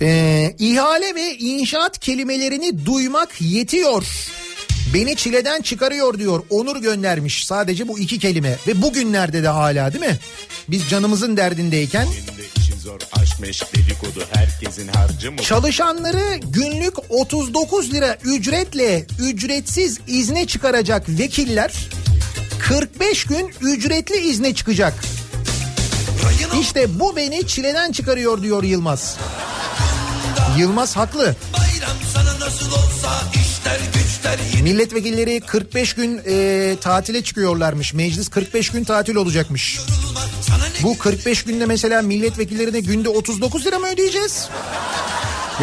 Ee, ihale ve inşaat kelimelerini duymak yetiyor. Beni çileden çıkarıyor diyor. Onur göndermiş sadece bu iki kelime. Ve bugünlerde de hala değil mi? Biz canımızın derdindeyken zor aşk meşk dedikodu herkesin harcı mı? çalışanları günlük 39 lira ücretle ücretsiz izne çıkaracak vekiller 45 gün ücretli izne çıkacak. İşte bu beni çileden çıkarıyor diyor Yılmaz. Yılmaz haklı. Bayram sana nasıl olsa işler yine Milletvekilleri 45 gün e, tatile çıkıyorlarmış. Meclis 45 gün tatil olacakmış. Bu 45 günde mesela milletvekillerine günde 39 lira mı ödeyeceğiz?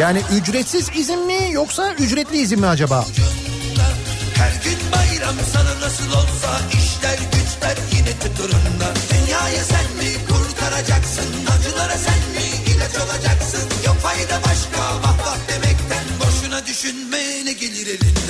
Yani ücretsiz izin mi yoksa ücretli izin mi acaba? Her gün bayram sana nasıl olsa işler güçler yine tıkırında Dünyayı sen mi kurtaracaksın acılara sen mi ilaç olacaksın Yok fayda başka vah vah demekten boşuna düşünme ne gelir elinden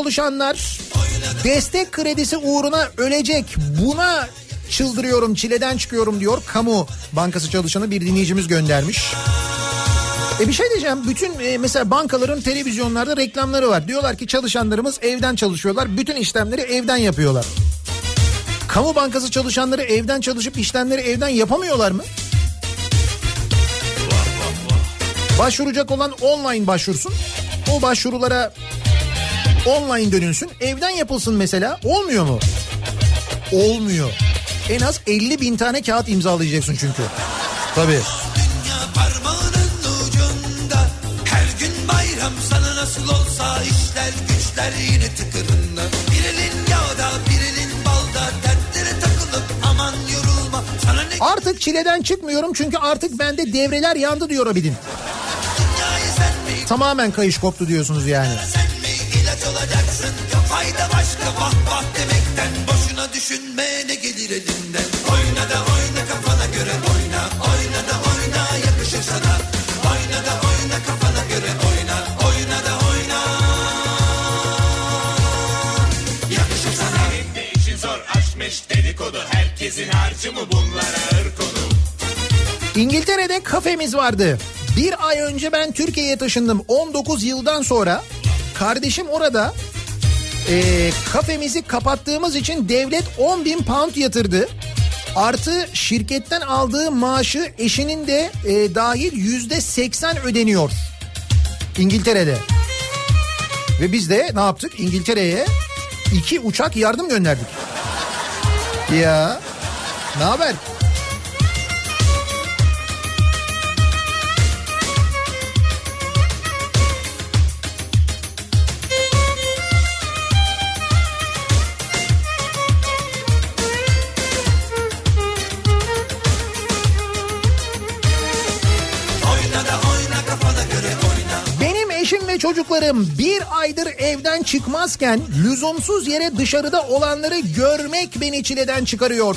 çalışanlar destek kredisi uğruna ölecek. Buna çıldırıyorum, çileden çıkıyorum diyor. Kamu bankası çalışanı bir dinleyicimiz göndermiş. E bir şey diyeceğim. Bütün e, mesela bankaların televizyonlarda reklamları var. Diyorlar ki çalışanlarımız evden çalışıyorlar. Bütün işlemleri evden yapıyorlar. Kamu bankası çalışanları evden çalışıp işlemleri evden yapamıyorlar mı? Başvuracak olan online başvursun. O başvurulara online dönülsün. Evden yapılsın mesela. Olmuyor mu? Olmuyor. En az 50 bin tane kağıt imzalayacaksın çünkü. Tabii. Dünya parmağının ucunda Her gün bayram sana nasıl olsa işler güçler yine tıkırında Bir elin yağda bir elin balda dertlere takılıp aman yorulma Sana ne Artık çileden çıkmıyorum çünkü artık bende devreler yandı diyor Abidin. Tamamen kayış koptu diyorsunuz yani. sen ilaç olacaksın. Yok fayda başka. Vah vah demekten. Boşuna düşünme ne gelir elinden. Oyna da oyna kafana göre. Oyna Oyna da oyna. Yakışır sana. Oyna da oyna kafana göre. Oyna Oyna da oyna. Yakışır sana. İşin zor? Aşk meşk dedikodu. Herkesin harcı mı? Bunlara ağır konu? İngiltere'de kafemiz vardı. Bir ay önce ben Türkiye'ye taşındım. 19 yıldan sonra kardeşim orada e, kafemizi kapattığımız için devlet 10 bin pound yatırdı. Artı şirketten aldığı maaşı eşinin de e, dahil yüzde 80 ödeniyor. İngiltere'de. Ve biz de ne yaptık? İngiltere'ye iki uçak yardım gönderdik. Ya ne haber? Çocuklarım bir aydır evden çıkmazken lüzumsuz yere dışarıda olanları görmek beni çileden çıkarıyor.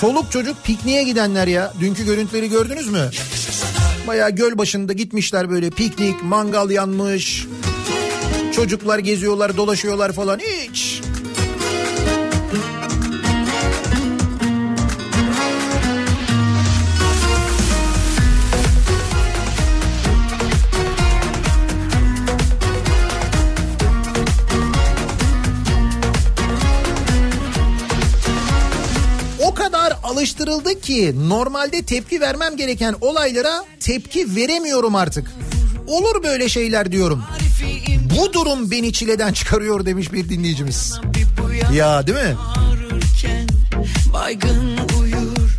Çoluk çocuk pikniğe gidenler ya. Dünkü görüntüleri gördünüz mü? Bayağı göl başında gitmişler böyle piknik, mangal yanmış. Çocuklar geziyorlar, dolaşıyorlar falan. Hiç. Ki normalde tepki vermem gereken olaylara tepki veremiyorum artık. Olur böyle şeyler diyorum. Bu durum beni çileden çıkarıyor demiş bir dinleyicimiz. Ya değil mi? Baygın uyur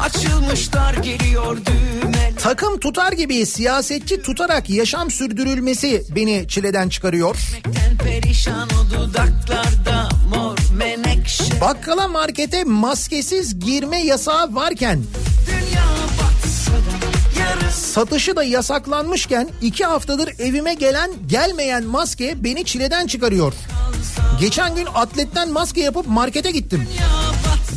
Açılmışlar geliyor düğmeler Takım tutar gibi siyasetçi tutarak yaşam sürdürülmesi beni çileden çıkarıyor. Perişan o menekşe Bakkala markete maskesiz girme yasağı varken satışı da yasaklanmışken iki haftadır evime gelen gelmeyen maske beni çileden çıkarıyor. Geçen gün atletten maske yapıp markete gittim.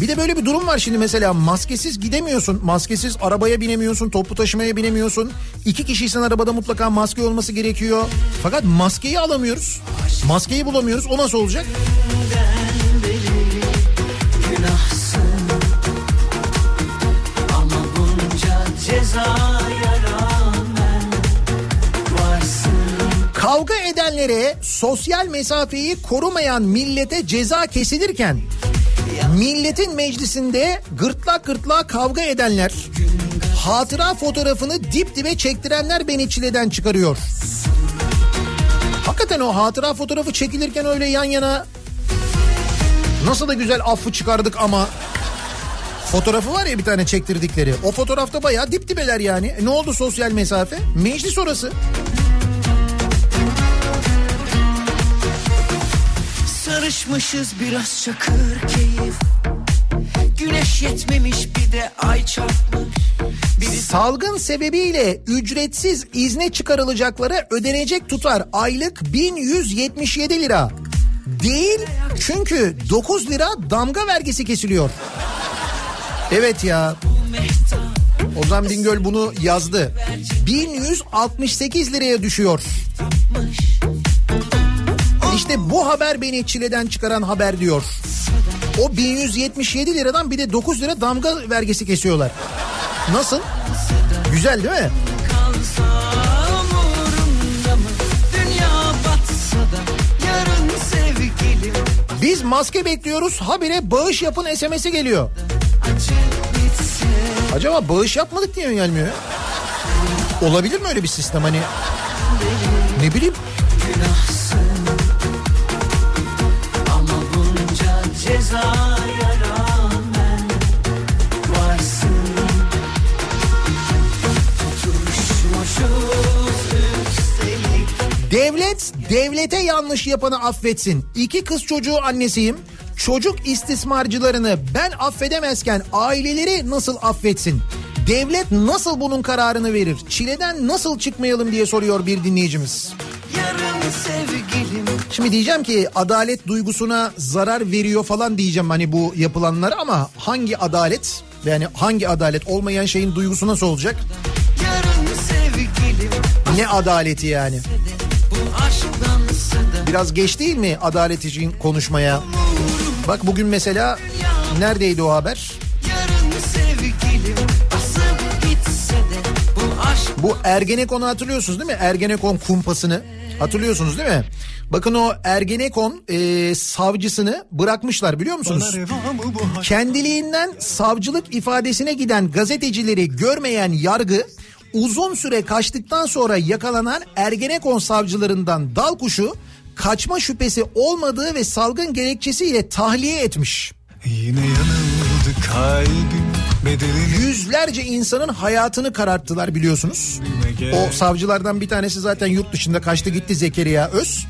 Bir de böyle bir durum var şimdi mesela maskesiz gidemiyorsun. Maskesiz arabaya binemiyorsun, toplu taşımaya binemiyorsun. İki kişiysen arabada mutlaka maske olması gerekiyor. Fakat maskeyi alamıyoruz. Maskeyi bulamıyoruz. O nasıl olacak? Kavga edenlere sosyal mesafeyi korumayan millete ceza kesilirken milletin meclisinde gırtlak gırtlağa kavga edenler hatıra fotoğrafını dip dibe çektirenler beni çileden çıkarıyor. Hakikaten o hatıra fotoğrafı çekilirken öyle yan yana nasıl da güzel affı çıkardık ama fotoğrafı var ya bir tane çektirdikleri. O fotoğrafta bayağı dip dibeler yani. E ne oldu sosyal mesafe? Meclis orası. Sarışmışız biraz çakır keyif Güneş yetmemiş bir de ay çarpmış Biri Salgın sebebiyle ücretsiz izne çıkarılacaklara ödenecek tutar aylık 1177 lira. Değil çünkü 9 lira damga vergisi kesiliyor. Evet ya. Ozan Bingöl bunu yazdı. 1168 liraya düşüyor. İşte bu haber beni çileden çıkaran haber diyor. O 1177 liradan bir de 9 lira damga vergisi kesiyorlar. Nasıl? Güzel değil mi? Biz maske bekliyoruz habire bağış yapın SMS'i geliyor. Acaba bağış yapmadık diye mi gelmiyor? Olabilir mi öyle bir sistem hani? Ne bileyim cezaya rağmen varsın devlet devlete yanlış yapanı affetsin. İki kız çocuğu annesiyim. Çocuk istismarcılarını ben affedemezken aileleri nasıl affetsin? Devlet nasıl bunun kararını verir? Çileden nasıl çıkmayalım diye soruyor bir dinleyicimiz. Şimdi diyeceğim ki adalet duygusuna zarar veriyor falan diyeceğim hani bu yapılanlar ama hangi adalet? Yani hangi adalet olmayan şeyin duygusu nasıl olacak? Ne adaleti yani? Biraz geç değil mi adalet için konuşmaya? Bak bugün mesela neredeydi o haber? Bu Ergenekon'u hatırlıyorsunuz değil mi? Ergenekon kumpasını hatırlıyorsunuz değil mi? Bakın o Ergenekon e, savcısını bırakmışlar biliyor musunuz? Kendiliğinden savcılık ifadesine giden gazetecileri görmeyen yargı uzun süre kaçtıktan sonra yakalanan Ergenekon savcılarından dal kuşu kaçma şüphesi olmadığı ve salgın gerekçesiyle tahliye etmiş. Yine yanıldı kalbim bedelini Yüzlerce insanın hayatını kararttılar biliyorsunuz. O savcılardan bir tanesi zaten yurt dışında kaçtı gitti Zekeriya Öz.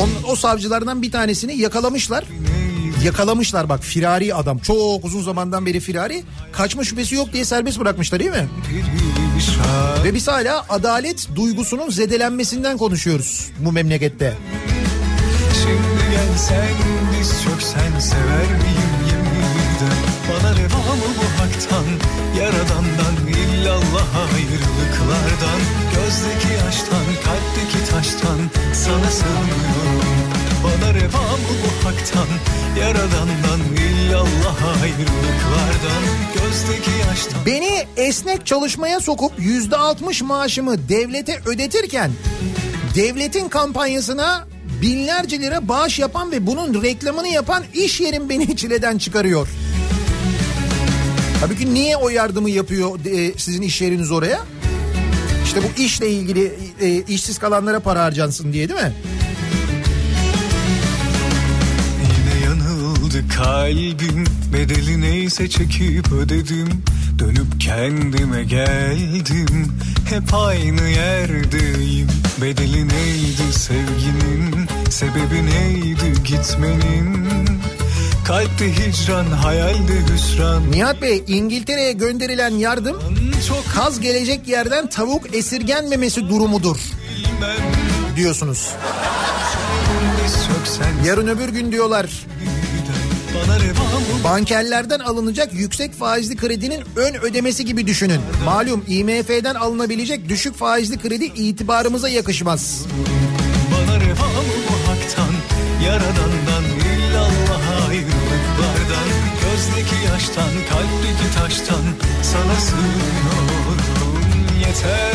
On, o savcılardan bir tanesini yakalamışlar Yakalamışlar bak firari adam. Çok uzun zamandan beri firari. Kaçma şüphesi yok diye serbest bırakmışlar değil mi? Ve biz hala adalet duygusunun zedelenmesinden konuşuyoruz bu memlekette. Şimdi gelsen diz çöksen sever miyim yeniden Bana reva mı bu haktan? Yaradandan illallah ayrılıklardan. Gözdeki yaştan kalpteki taştan Sana sığınıyorum Mı bu haktan Yaradandan illallah ayrılıklardan Gözdeki yaştan Beni esnek çalışmaya sokup yüzde altmış maaşımı devlete ödetirken devletin kampanyasına binlerce lira bağış yapan ve bunun reklamını yapan iş yerim beni çileden çıkarıyor. Tabii ki niye o yardımı yapıyor e, sizin iş yeriniz oraya? İşte bu işle ilgili e, işsiz kalanlara para harcansın diye değil mi? Yanıldı kalbim Bedeli neyse çekip ödedim. Dönüp kendime geldim. Hep aynı yerdeyim. Bedeli neydi sevginin? Sebebi neydi gitmenin? Kalpte hicran hayalde hüsran. Nihat Bey İngiltere'ye gönderilen yardım kaz gelecek yerden tavuk esirgenmemesi durumudur diyorsunuz. Yarın öbür gün diyorlar bankerlerden alınacak yüksek faizli kredinin ön ödemesi gibi düşünün. Malum IMF'den alınabilecek düşük faizli kredi itibarımıza yakışmaz. Bana bu haktan? Yaradandan illallah ayrılıklardan. Gözdeki yaştan kalpteki taştan Sana sığınıyorum. Yeter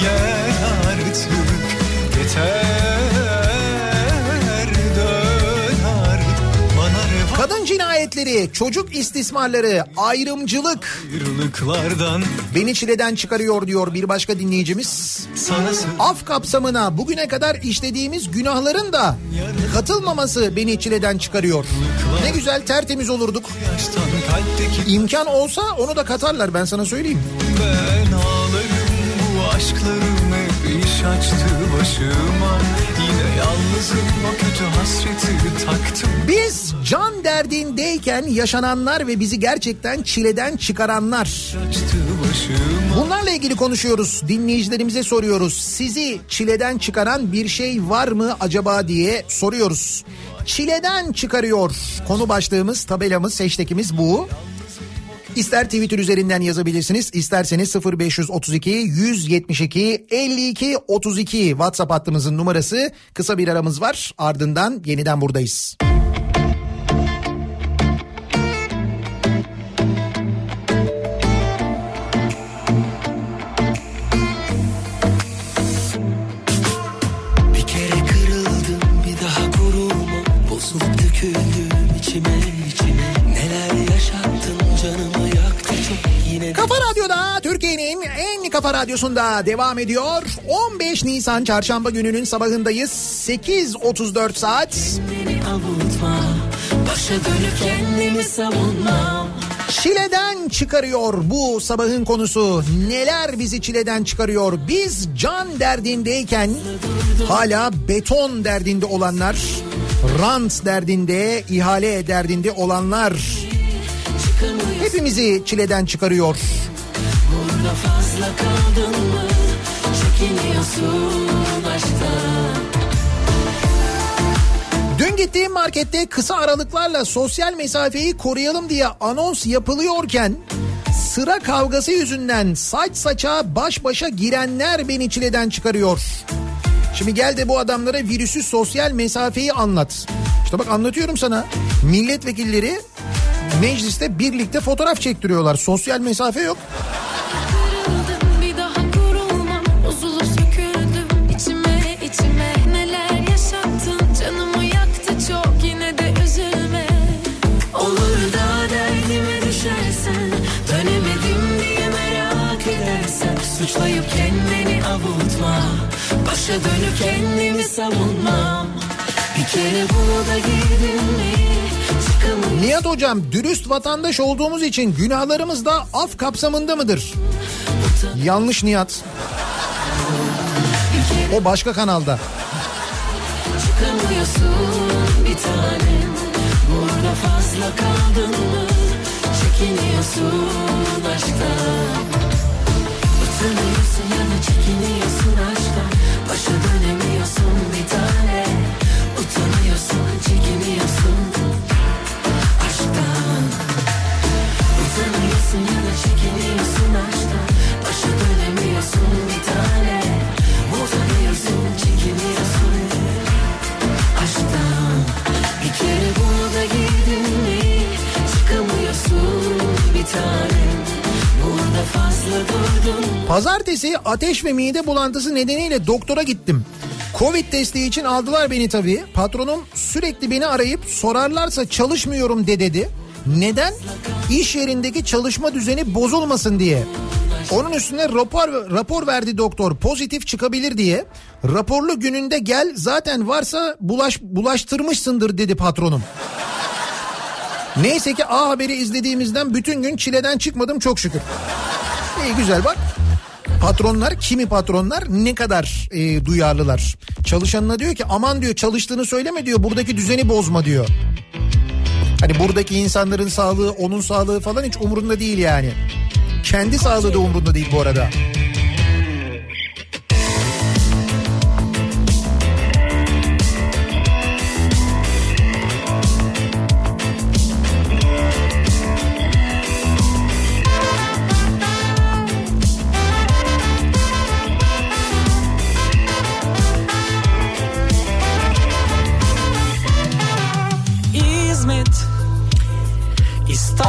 Gel cinayetleri, çocuk istismarları, ayrımcılık beni çileden çıkarıyor diyor bir başka dinleyicimiz. Af kapsamına bugüne kadar işlediğimiz günahların da katılmaması beni çileden çıkarıyor. Ne güzel tertemiz olurduk. İmkan olsa onu da katarlar ben sana söyleyeyim. Ben ağlarım bu aşklarım hep iş açtı başıma Yine yalnızım o kötü hasreti taktım Biz can derdindeyken yaşananlar ve bizi gerçekten çileden çıkaranlar. Bunlarla ilgili konuşuyoruz. Dinleyicilerimize soruyoruz. Sizi çileden çıkaran bir şey var mı acaba diye soruyoruz. Çileden çıkarıyor. Konu başlığımız, tabelamız, hashtagimiz bu. İster Twitter üzerinden yazabilirsiniz. isterseniz 0532 172 52 32 WhatsApp hattımızın numarası. Kısa bir aramız var. Ardından yeniden buradayız. Bir kafa radyosunda devam ediyor. 15 Nisan çarşamba gününün sabahındayız. 8.34 saat. Avutma Başa dönüp kendimi savunmam Çileden çıkarıyor bu sabahın konusu. Neler bizi çileden çıkarıyor? Biz can derdindeyken hala beton derdinde olanlar, rant derdinde, ihale derdinde olanlar hepimizi çileden çıkarıyor. Burada fazla kaldın mı Çekiniyorsun aşktan Dün gittiğim markette kısa aralıklarla sosyal mesafeyi koruyalım diye anons yapılıyorken sıra kavgası yüzünden saç saça baş başa girenler beni çileden çıkarıyor. Şimdi gel de bu adamlara virüsü sosyal mesafeyi anlat. İşte bak anlatıyorum sana. Milletvekilleri mecliste birlikte fotoğraf çektiriyorlar. Sosyal mesafe yok. Suçlayıp kendini avutma. Başa dönüp kendimi savunmam Bir kere bunu da girdin mi? Nihat hocam dürüst vatandaş olduğumuz için günahlarımız da af kapsamında mıdır? Yanlış Nihat. O başka kanalda. Çıkamıyorsun bir tanem. Burada fazla kaldın mı? Çekiniyorsun aşktan Utanıyorsun ya da çekiniyorsun aşktan Başa dönemiyorsun bir tane. Utanıyorsun çekiniyorsun. Aşktan. Utanıyorsun ya da çekiniyorsun aşktan Başa dönemiyorsun bir tane. Utanıyorsun çekiniyorsun. Aşktan. Bir kere bunu da Çıkamıyorsun bir tanem Pazartesi ateş ve mide bulantısı nedeniyle doktora gittim. Covid testi için aldılar beni tabii. Patronum sürekli beni arayıp sorarlarsa çalışmıyorum de dedi. Neden? İş yerindeki çalışma düzeni bozulmasın diye. Onun üstüne rapor rapor verdi doktor pozitif çıkabilir diye. Raporlu gününde gel zaten varsa bulaş bulaştırmışsındır dedi patronum. Neyse ki A Haber'i izlediğimizden bütün gün çileden çıkmadım çok şükür. İyi güzel bak. Patronlar kimi patronlar ne kadar e, duyarlılar. Çalışanına diyor ki aman diyor çalıştığını söyleme diyor buradaki düzeni bozma diyor. Hani buradaki insanların sağlığı onun sağlığı falan hiç umurunda değil yani. Kendi sağlığı da umurunda değil bu arada.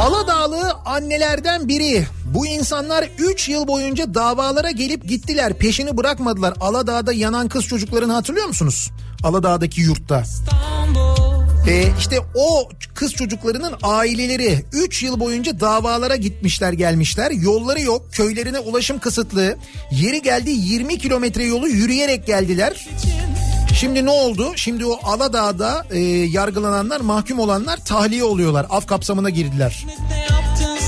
Aladağlı annelerden biri. Bu insanlar 3 yıl boyunca davalara gelip gittiler. Peşini bırakmadılar. Aladağ'da yanan kız çocuklarını hatırlıyor musunuz? Aladağ'daki yurtta. Ee, işte o kız çocuklarının aileleri 3 yıl boyunca davalara gitmişler gelmişler. Yolları yok, köylerine ulaşım kısıtlı. Yeri geldi 20 kilometre yolu yürüyerek geldiler. Şimdi ne oldu? Şimdi o Aladağ'da e, yargılananlar, mahkum olanlar tahliye oluyorlar. Af kapsamına girdiler.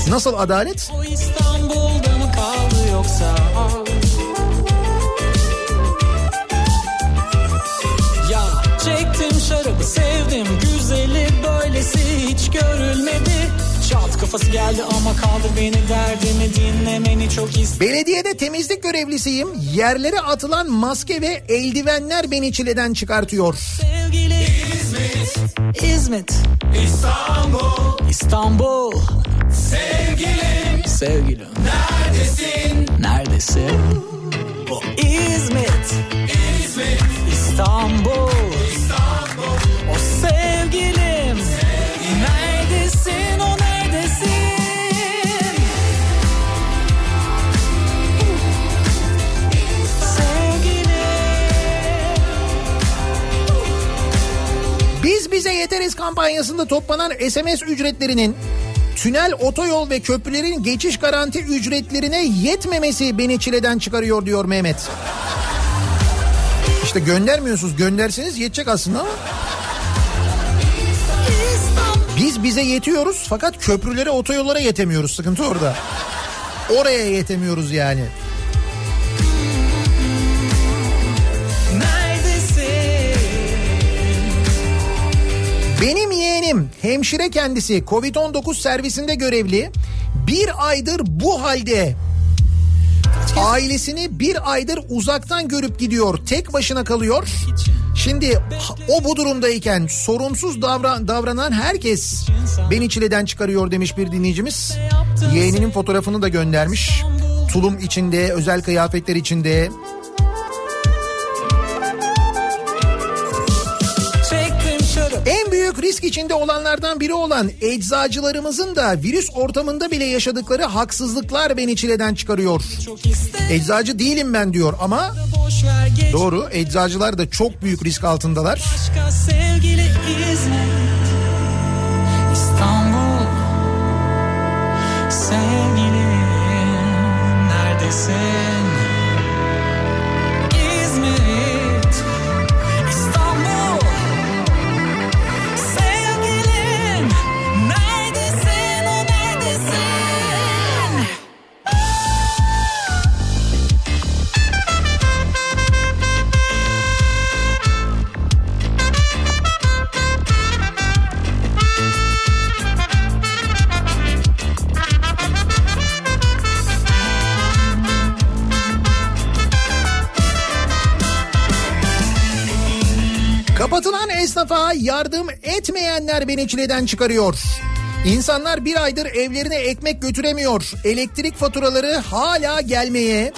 Nasıl adalet? O İstanbul'da mı kaldı yoksa Ya çektim şarabı hiç görülmedi. Çat kafası geldi ama kaldır beni derdimi dinlemeni çok istedim. Belediyede temizlik görevlisiyim. Yerlere atılan maske ve eldivenler beni çileden çıkartıyor. Sevgili İzmit. İzmit. İstanbul. İstanbul. Sevgilim. Sevgilim. Neredesin? Neredesin? O İzmit. İzmit. İstanbul İstanbul bize yeteriz kampanyasında toplanan SMS ücretlerinin tünel, otoyol ve köprülerin geçiş garanti ücretlerine yetmemesi beni çileden çıkarıyor diyor Mehmet. İşte göndermiyorsunuz. Gönderseniz yetecek aslında ama. Biz bize yetiyoruz fakat köprülere, otoyollara yetemiyoruz. Sıkıntı orada. Oraya yetemiyoruz yani. Yeğenim hemşire kendisi Covid-19 servisinde görevli. Bir aydır bu halde. Ailesini bir aydır uzaktan görüp gidiyor. Tek başına kalıyor. Şimdi o bu durumdayken sorumsuz davran, davranan herkes beni çileden çıkarıyor demiş bir dinleyicimiz. Yeğeninin fotoğrafını da göndermiş. Tulum içinde, özel kıyafetler içinde. Risk içinde olanlardan biri olan eczacılarımızın da virüs ortamında bile yaşadıkları haksızlıklar beni çileden çıkarıyor. Eczacı değilim ben diyor ama doğru eczacılar da çok büyük risk altındalar. Sevgili İstanbul. Sevgilim neredesin Esnafa yardım etmeyenler beni çileden çıkarıyor. İnsanlar bir aydır evlerine ekmek götüremiyor. Elektrik faturaları hala gelmeye,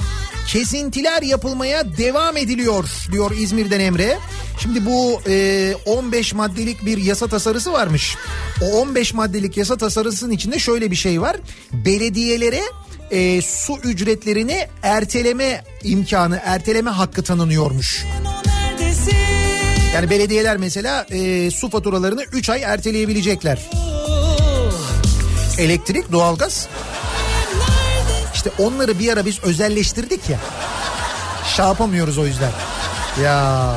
kesintiler yapılmaya devam ediliyor diyor İzmir'den Emre. Şimdi bu e, 15 maddelik bir yasa tasarısı varmış. O 15 maddelik yasa tasarısının içinde şöyle bir şey var. Belediyelere e, su ücretlerini erteleme imkanı, erteleme hakkı tanınıyormuş. Yani belediyeler mesela e, su faturalarını 3 ay erteleyebilecekler. Elektrik, doğalgaz. İşte onları bir ara biz özelleştirdik ya. Şey yapamıyoruz o yüzden. Ya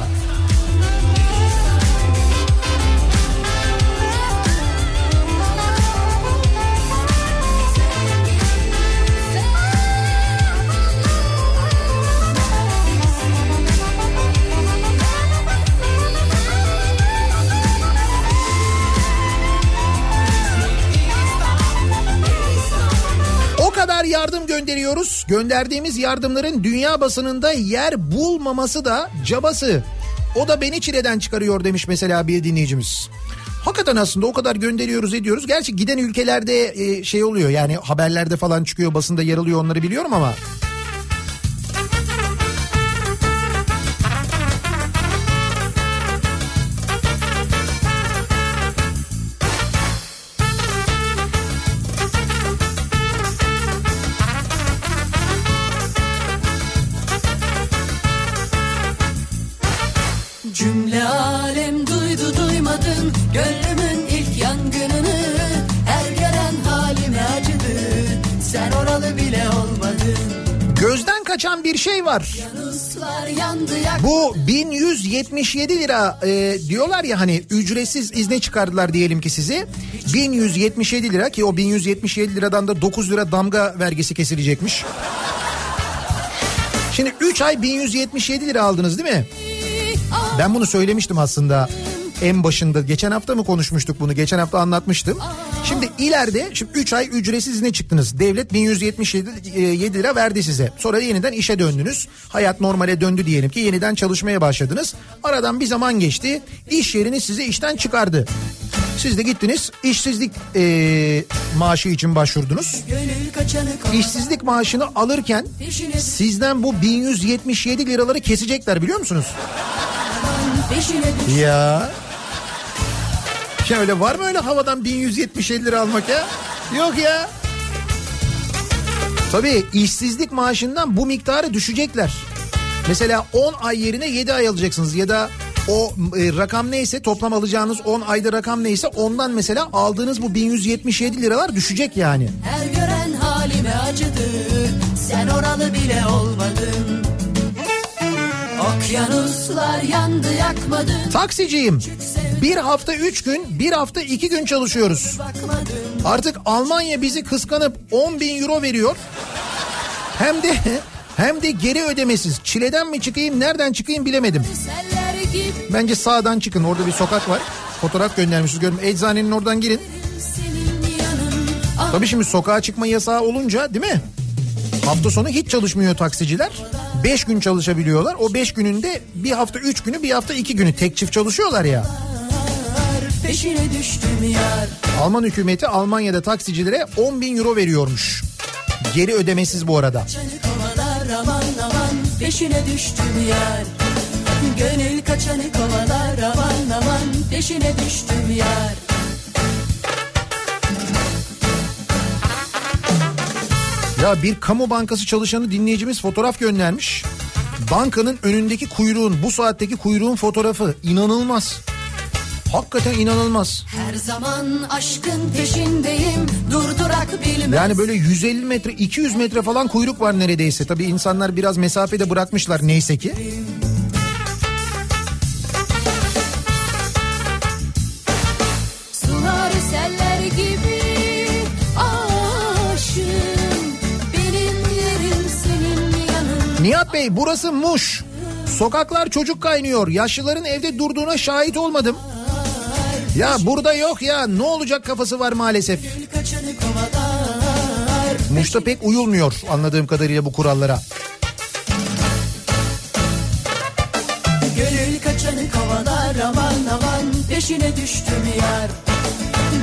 yardım gönderiyoruz. Gönderdiğimiz yardımların dünya basınında yer bulmaması da cabası. O da beni çileden çıkarıyor demiş mesela bir dinleyicimiz. Hakikaten aslında o kadar gönderiyoruz ediyoruz. Gerçi giden ülkelerde e, şey oluyor yani haberlerde falan çıkıyor basında yer alıyor onları biliyorum ama. Kaçan bir şey var. Bu 1177 lira e, diyorlar ya hani ücretsiz izne çıkardılar diyelim ki sizi. 1177 lira ki o 1177 liradan da 9 lira damga vergisi kesilecekmiş. Şimdi 3 ay 1177 lira aldınız değil mi? Ben bunu söylemiştim aslında en başında. Geçen hafta mı konuşmuştuk bunu? Geçen hafta anlatmıştım. İleride şimdi 3 ay ücretsiz izne çıktınız. Devlet 1177 e, 7 lira verdi size. Sonra yeniden işe döndünüz. Hayat normale döndü diyelim ki yeniden çalışmaya başladınız. Aradan bir zaman geçti. İş yeriniz sizi işten çıkardı. Siz de gittiniz işsizlik e, maaşı için başvurdunuz. İşsizlik maaşını alırken sizden bu 1177 liraları kesecekler biliyor musunuz? Ya. Ya öyle var mı öyle havadan 1177 lira almak ya? Yok ya. Tabii işsizlik maaşından bu miktarı düşecekler. Mesela 10 ay yerine 7 ay alacaksınız ya da o e, rakam neyse toplam alacağınız 10 ayda rakam neyse ondan mesela aldığınız bu 1177 liralar düşecek yani. Her gören halime acıdı Sen oralı bile olmadın Okyanuslar yandı yakmadın Taksiciyim. Bir hafta 3 gün, bir hafta 2 gün çalışıyoruz. Artık Almanya bizi kıskanıp 10 bin euro veriyor. Hem de hem de geri ödemesiz. Çileden mi çıkayım, nereden çıkayım bilemedim. Bence sağdan çıkın. Orada bir sokak var. Fotoğraf göndermişiz. Görün eczanenin oradan girin. Tabii şimdi sokağa çıkma yasağı olunca değil mi? Hafta sonu hiç çalışmıyor taksiciler. 5 gün çalışabiliyorlar. O 5 gününde bir hafta 3 günü bir hafta 2 günü tek çift çalışıyorlar ya. Alman hükümeti Almanya'da taksicilere 10 bin euro veriyormuş. Geri ödemesiz bu arada. Canı kovalar aman aman peşine düştüm yar Gönül kaçanı kovalar aman aman peşine düştüm yar Ya bir kamu bankası çalışanı dinleyicimiz fotoğraf göndermiş. Bankanın önündeki kuyruğun bu saatteki kuyruğun fotoğrafı inanılmaz. Hakikaten inanılmaz. Her zaman aşkın peşindeyim durdurak bilmez Yani böyle 150 metre 200 metre falan kuyruk var neredeyse. Tabii insanlar biraz mesafede bırakmışlar neyse ki. Bey burası Muş. Sokaklar çocuk kaynıyor. Yaşlıların evde durduğuna şahit olmadım. Ya burada yok ya ne olacak kafası var maalesef. Muş'ta pek uyulmuyor anladığım kadarıyla bu kurallara. Gönül kaçanı kovalar aman aman peşine düştüm yar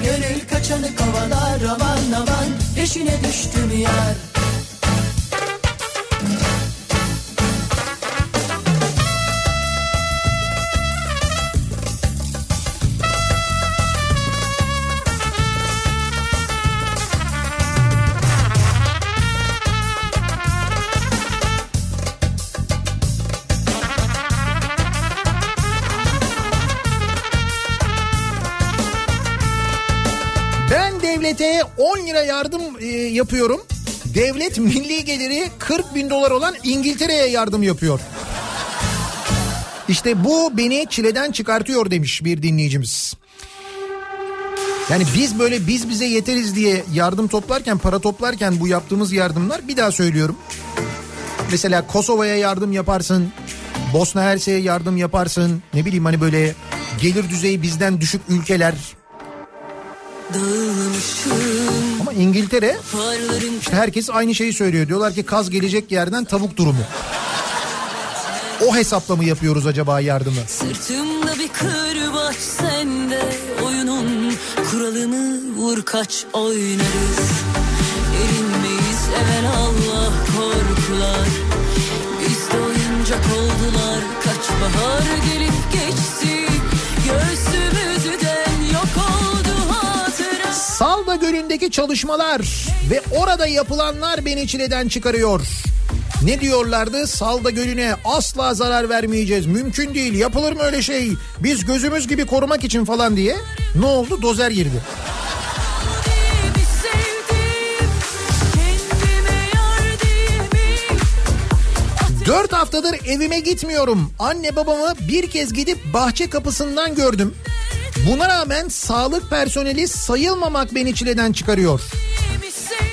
Gönül kaçanı kovalar aman aman peşine düştüm yar 10 lira yardım e, yapıyorum. Devlet milli geliri 40 bin dolar olan İngiltere'ye yardım yapıyor. İşte bu beni çileden çıkartıyor demiş bir dinleyicimiz. Yani biz böyle biz bize yeteriz diye yardım toplarken, para toplarken bu yaptığımız yardımlar bir daha söylüyorum. Mesela Kosova'ya yardım yaparsın, Bosna Hersek'e yardım yaparsın. Ne bileyim hani böyle gelir düzeyi bizden düşük ülkeler. Ama İngiltere işte herkes aynı şeyi söylüyor. Diyorlar ki kaz gelecek yerden tavuk durumu. O hesapla mı yapıyoruz acaba yardımı? Sırtımda bir kırbaç sende oyunun kuralını vur kaç oynarız. Erinmeyiz evvel Allah korkular. Biz de oyuncak oldular kaç bahar gelip geçti. Göğsümüzden Salda Gölü'ndeki çalışmalar ve orada yapılanlar beni çileden çıkarıyor. Ne diyorlardı? Salda Gölü'ne asla zarar vermeyeceğiz. Mümkün değil. Yapılır mı öyle şey? Biz gözümüz gibi korumak için falan diye. Ne oldu? Dozer girdi. Dört haftadır evime gitmiyorum. Anne babamı bir kez gidip bahçe kapısından gördüm. Buna rağmen sağlık personeli sayılmamak beni çileden çıkarıyor.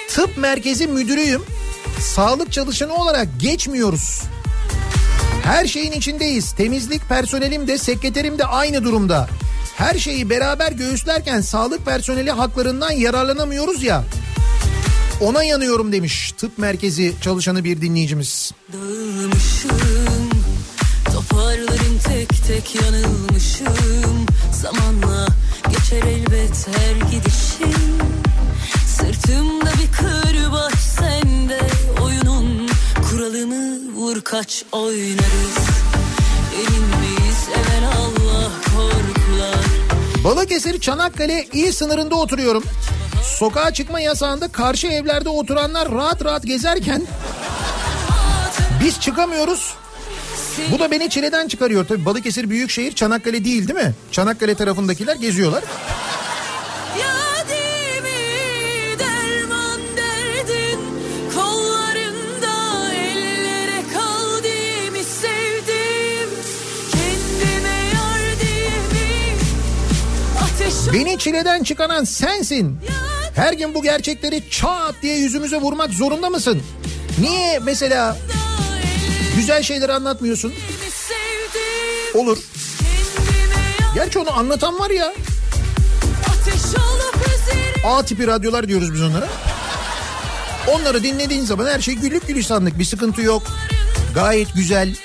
Tıp merkezi müdürüyüm. Sağlık çalışanı olarak geçmiyoruz. Her şeyin içindeyiz. Temizlik personelim de sekreterim de aynı durumda. Her şeyi beraber göğüslerken sağlık personeli haklarından yararlanamıyoruz ya. Ona yanıyorum demiş tıp merkezi çalışanı bir dinleyicimiz. Dağılmışım Toparlarım tek tek yanılmışım. Zamanla geçer elbet her gidişim. Sırtımda bir kırbaç sende. Oyunun kuralını vur kaç oynarız. Erinmeyiz evvel Allah korkular. Balıkesir Çanakkale il sınırında oturuyorum. Sokağa çıkma yasağında karşı evlerde oturanlar rahat rahat gezerken biz çıkamıyoruz. Bu da beni çileden çıkarıyor. Tabii Balıkesir Büyükşehir Çanakkale değil değil mi? Çanakkale tarafındakiler geziyorlar. Beni çileden çıkaran sensin. Her gün bu gerçekleri çat diye yüzümüze vurmak zorunda mısın? Niye mesela güzel şeyler anlatmıyorsun? Olur. Gerçi onu anlatan var ya. A tipi radyolar diyoruz biz onlara. Onları dinlediğin zaman her şey güllük gülistanlık bir sıkıntı yok. Gayet güzel.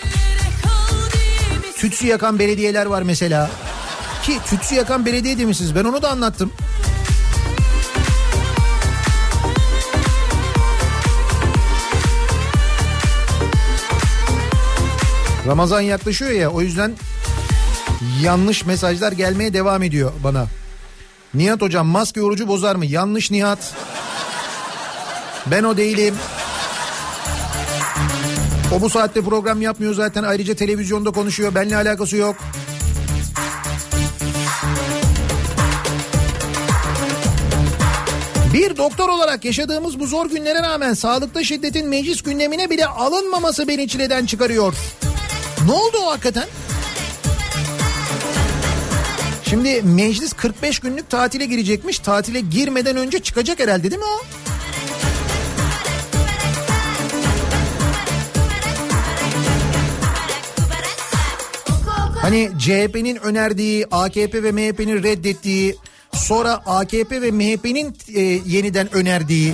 Tütsü yakan belediyeler var mesela. Ki tütsü yakan belediye demişsiniz ben onu da anlattım. Ramazan yaklaşıyor ya o yüzden yanlış mesajlar gelmeye devam ediyor bana. Nihat hocam maske orucu bozar mı? Yanlış Nihat. Ben o değilim. O bu saatte program yapmıyor zaten ayrıca televizyonda konuşuyor. Benimle alakası yok. Bir doktor olarak yaşadığımız bu zor günlere rağmen sağlıkta şiddetin meclis gündemine bile alınmaması beni çileden çıkarıyor. Ne oldu o hakikaten? Şimdi meclis 45 günlük tatile girecekmiş. Tatile girmeden önce çıkacak herhalde değil mi o? Hani CHP'nin önerdiği, AKP ve MHP'nin reddettiği, sonra AKP ve MHP'nin e, yeniden önerdiği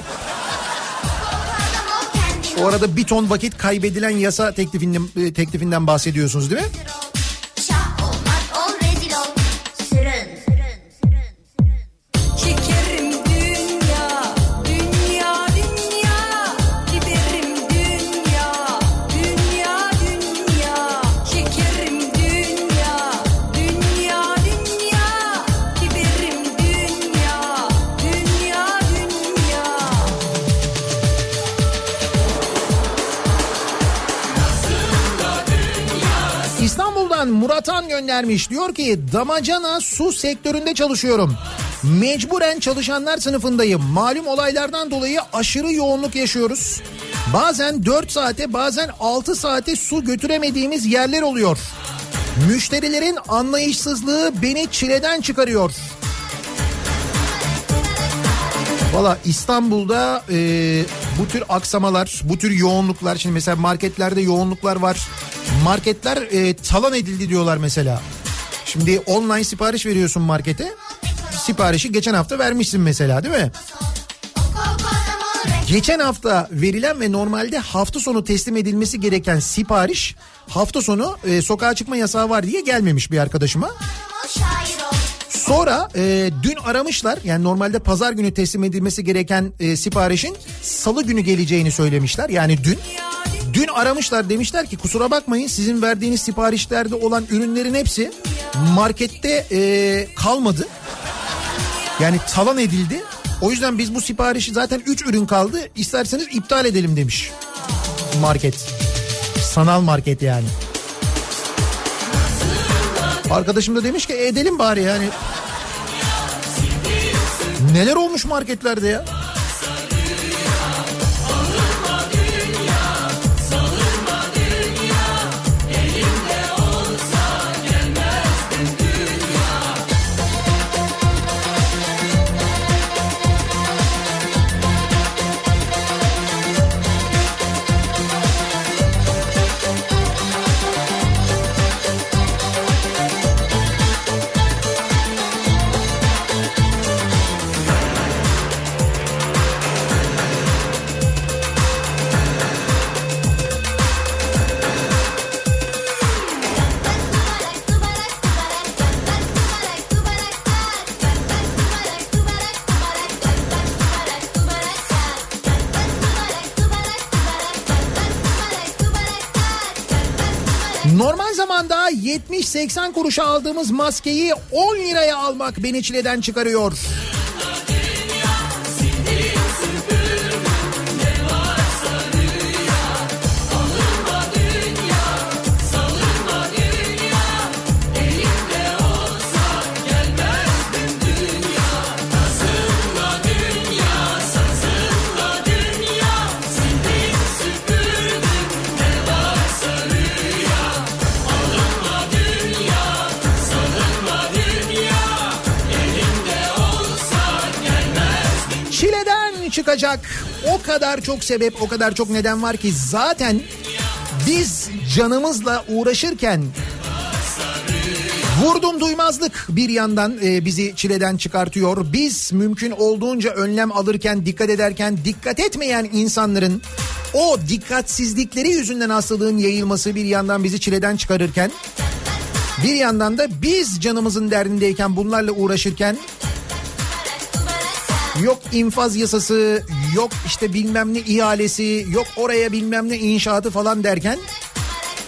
o arada bir ton vakit kaybedilen yasa teklifinden, e, teklifinden bahsediyorsunuz değil mi? Muratan göndermiş. Diyor ki damacana su sektöründe çalışıyorum. Mecburen çalışanlar sınıfındayım. Malum olaylardan dolayı aşırı yoğunluk yaşıyoruz. Bazen 4 saate bazen 6 saate su götüremediğimiz yerler oluyor. Müşterilerin anlayışsızlığı beni çileden çıkarıyor. Valla İstanbul'da e, bu tür aksamalar, bu tür yoğunluklar şimdi mesela marketlerde yoğunluklar var. Marketler e, talan edildi diyorlar mesela. Şimdi online sipariş veriyorsun markete. Siparişi geçen hafta vermişsin mesela değil mi? Geçen hafta verilen ve normalde hafta sonu teslim edilmesi gereken sipariş hafta sonu e, sokağa çıkma yasağı var diye gelmemiş bir arkadaşıma. Sonra e, dün aramışlar yani normalde pazar günü teslim edilmesi gereken e, siparişin salı günü geleceğini söylemişler yani dün. Dün aramışlar demişler ki kusura bakmayın sizin verdiğiniz siparişlerde olan ürünlerin hepsi markette e, kalmadı. Yani talan edildi. O yüzden biz bu siparişi zaten 3 ürün kaldı isterseniz iptal edelim demiş market. Sanal market yani. Arkadaşım da demiş ki "E, edelim bari yani. Neler olmuş marketlerde ya? 70-80 kuruşa aldığımız maskeyi 10 liraya almak beni çileden çıkarıyor. Çıkacak o kadar çok sebep o kadar çok neden var ki zaten biz canımızla uğraşırken Vurdum duymazlık bir yandan e, bizi çileden çıkartıyor. Biz mümkün olduğunca önlem alırken, dikkat ederken dikkat etmeyen insanların o dikkatsizlikleri yüzünden hastalığın yayılması bir yandan bizi çileden çıkarırken bir yandan da biz canımızın derdindeyken bunlarla uğraşırken Yok infaz yasası, yok işte bilmem ne ihalesi, yok oraya bilmem ne inşaatı falan derken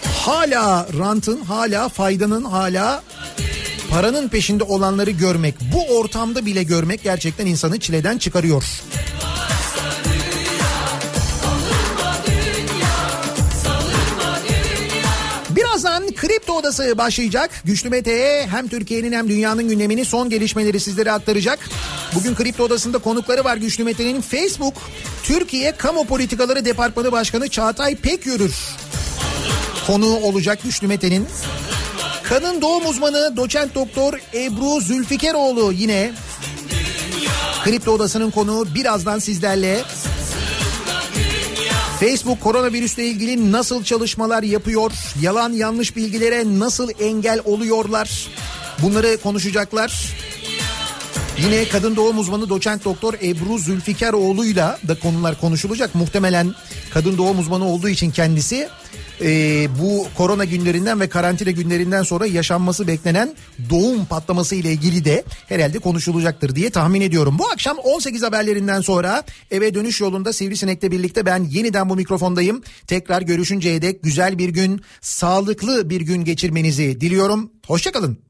hala rantın, hala faydanın, hala paranın peşinde olanları görmek, bu ortamda bile görmek gerçekten insanı çileden çıkarıyor. Birazdan Kripto Odası başlayacak. Güçlü Mete hem Türkiye'nin hem dünyanın gündemini son gelişmeleri sizlere aktaracak. Bugün Kripto Odası'nda konukları var Güçlü Mete'nin Facebook Türkiye Kamu Politikaları Departmanı Başkanı Çağatay Pekyürür konuğu olacak Güçlü Mete'nin. Kadın doğum uzmanı doçent doktor Ebru Zülfikeroğlu yine Kripto Odası'nın konuğu birazdan sizlerle. Facebook koronavirüsle ilgili nasıl çalışmalar yapıyor? Yalan yanlış bilgilere nasıl engel oluyorlar? Bunları konuşacaklar. Yine kadın doğum uzmanı doçent doktor Ebru Zülfikaroğlu'yla da konular konuşulacak. Muhtemelen kadın doğum uzmanı olduğu için kendisi e, bu korona günlerinden ve karantina günlerinden sonra yaşanması beklenen doğum patlaması ile ilgili de herhalde konuşulacaktır diye tahmin ediyorum. Bu akşam 18 haberlerinden sonra eve dönüş yolunda Sivrisinek'le birlikte ben yeniden bu mikrofondayım. Tekrar görüşünceye dek güzel bir gün, sağlıklı bir gün geçirmenizi diliyorum. Hoşçakalın.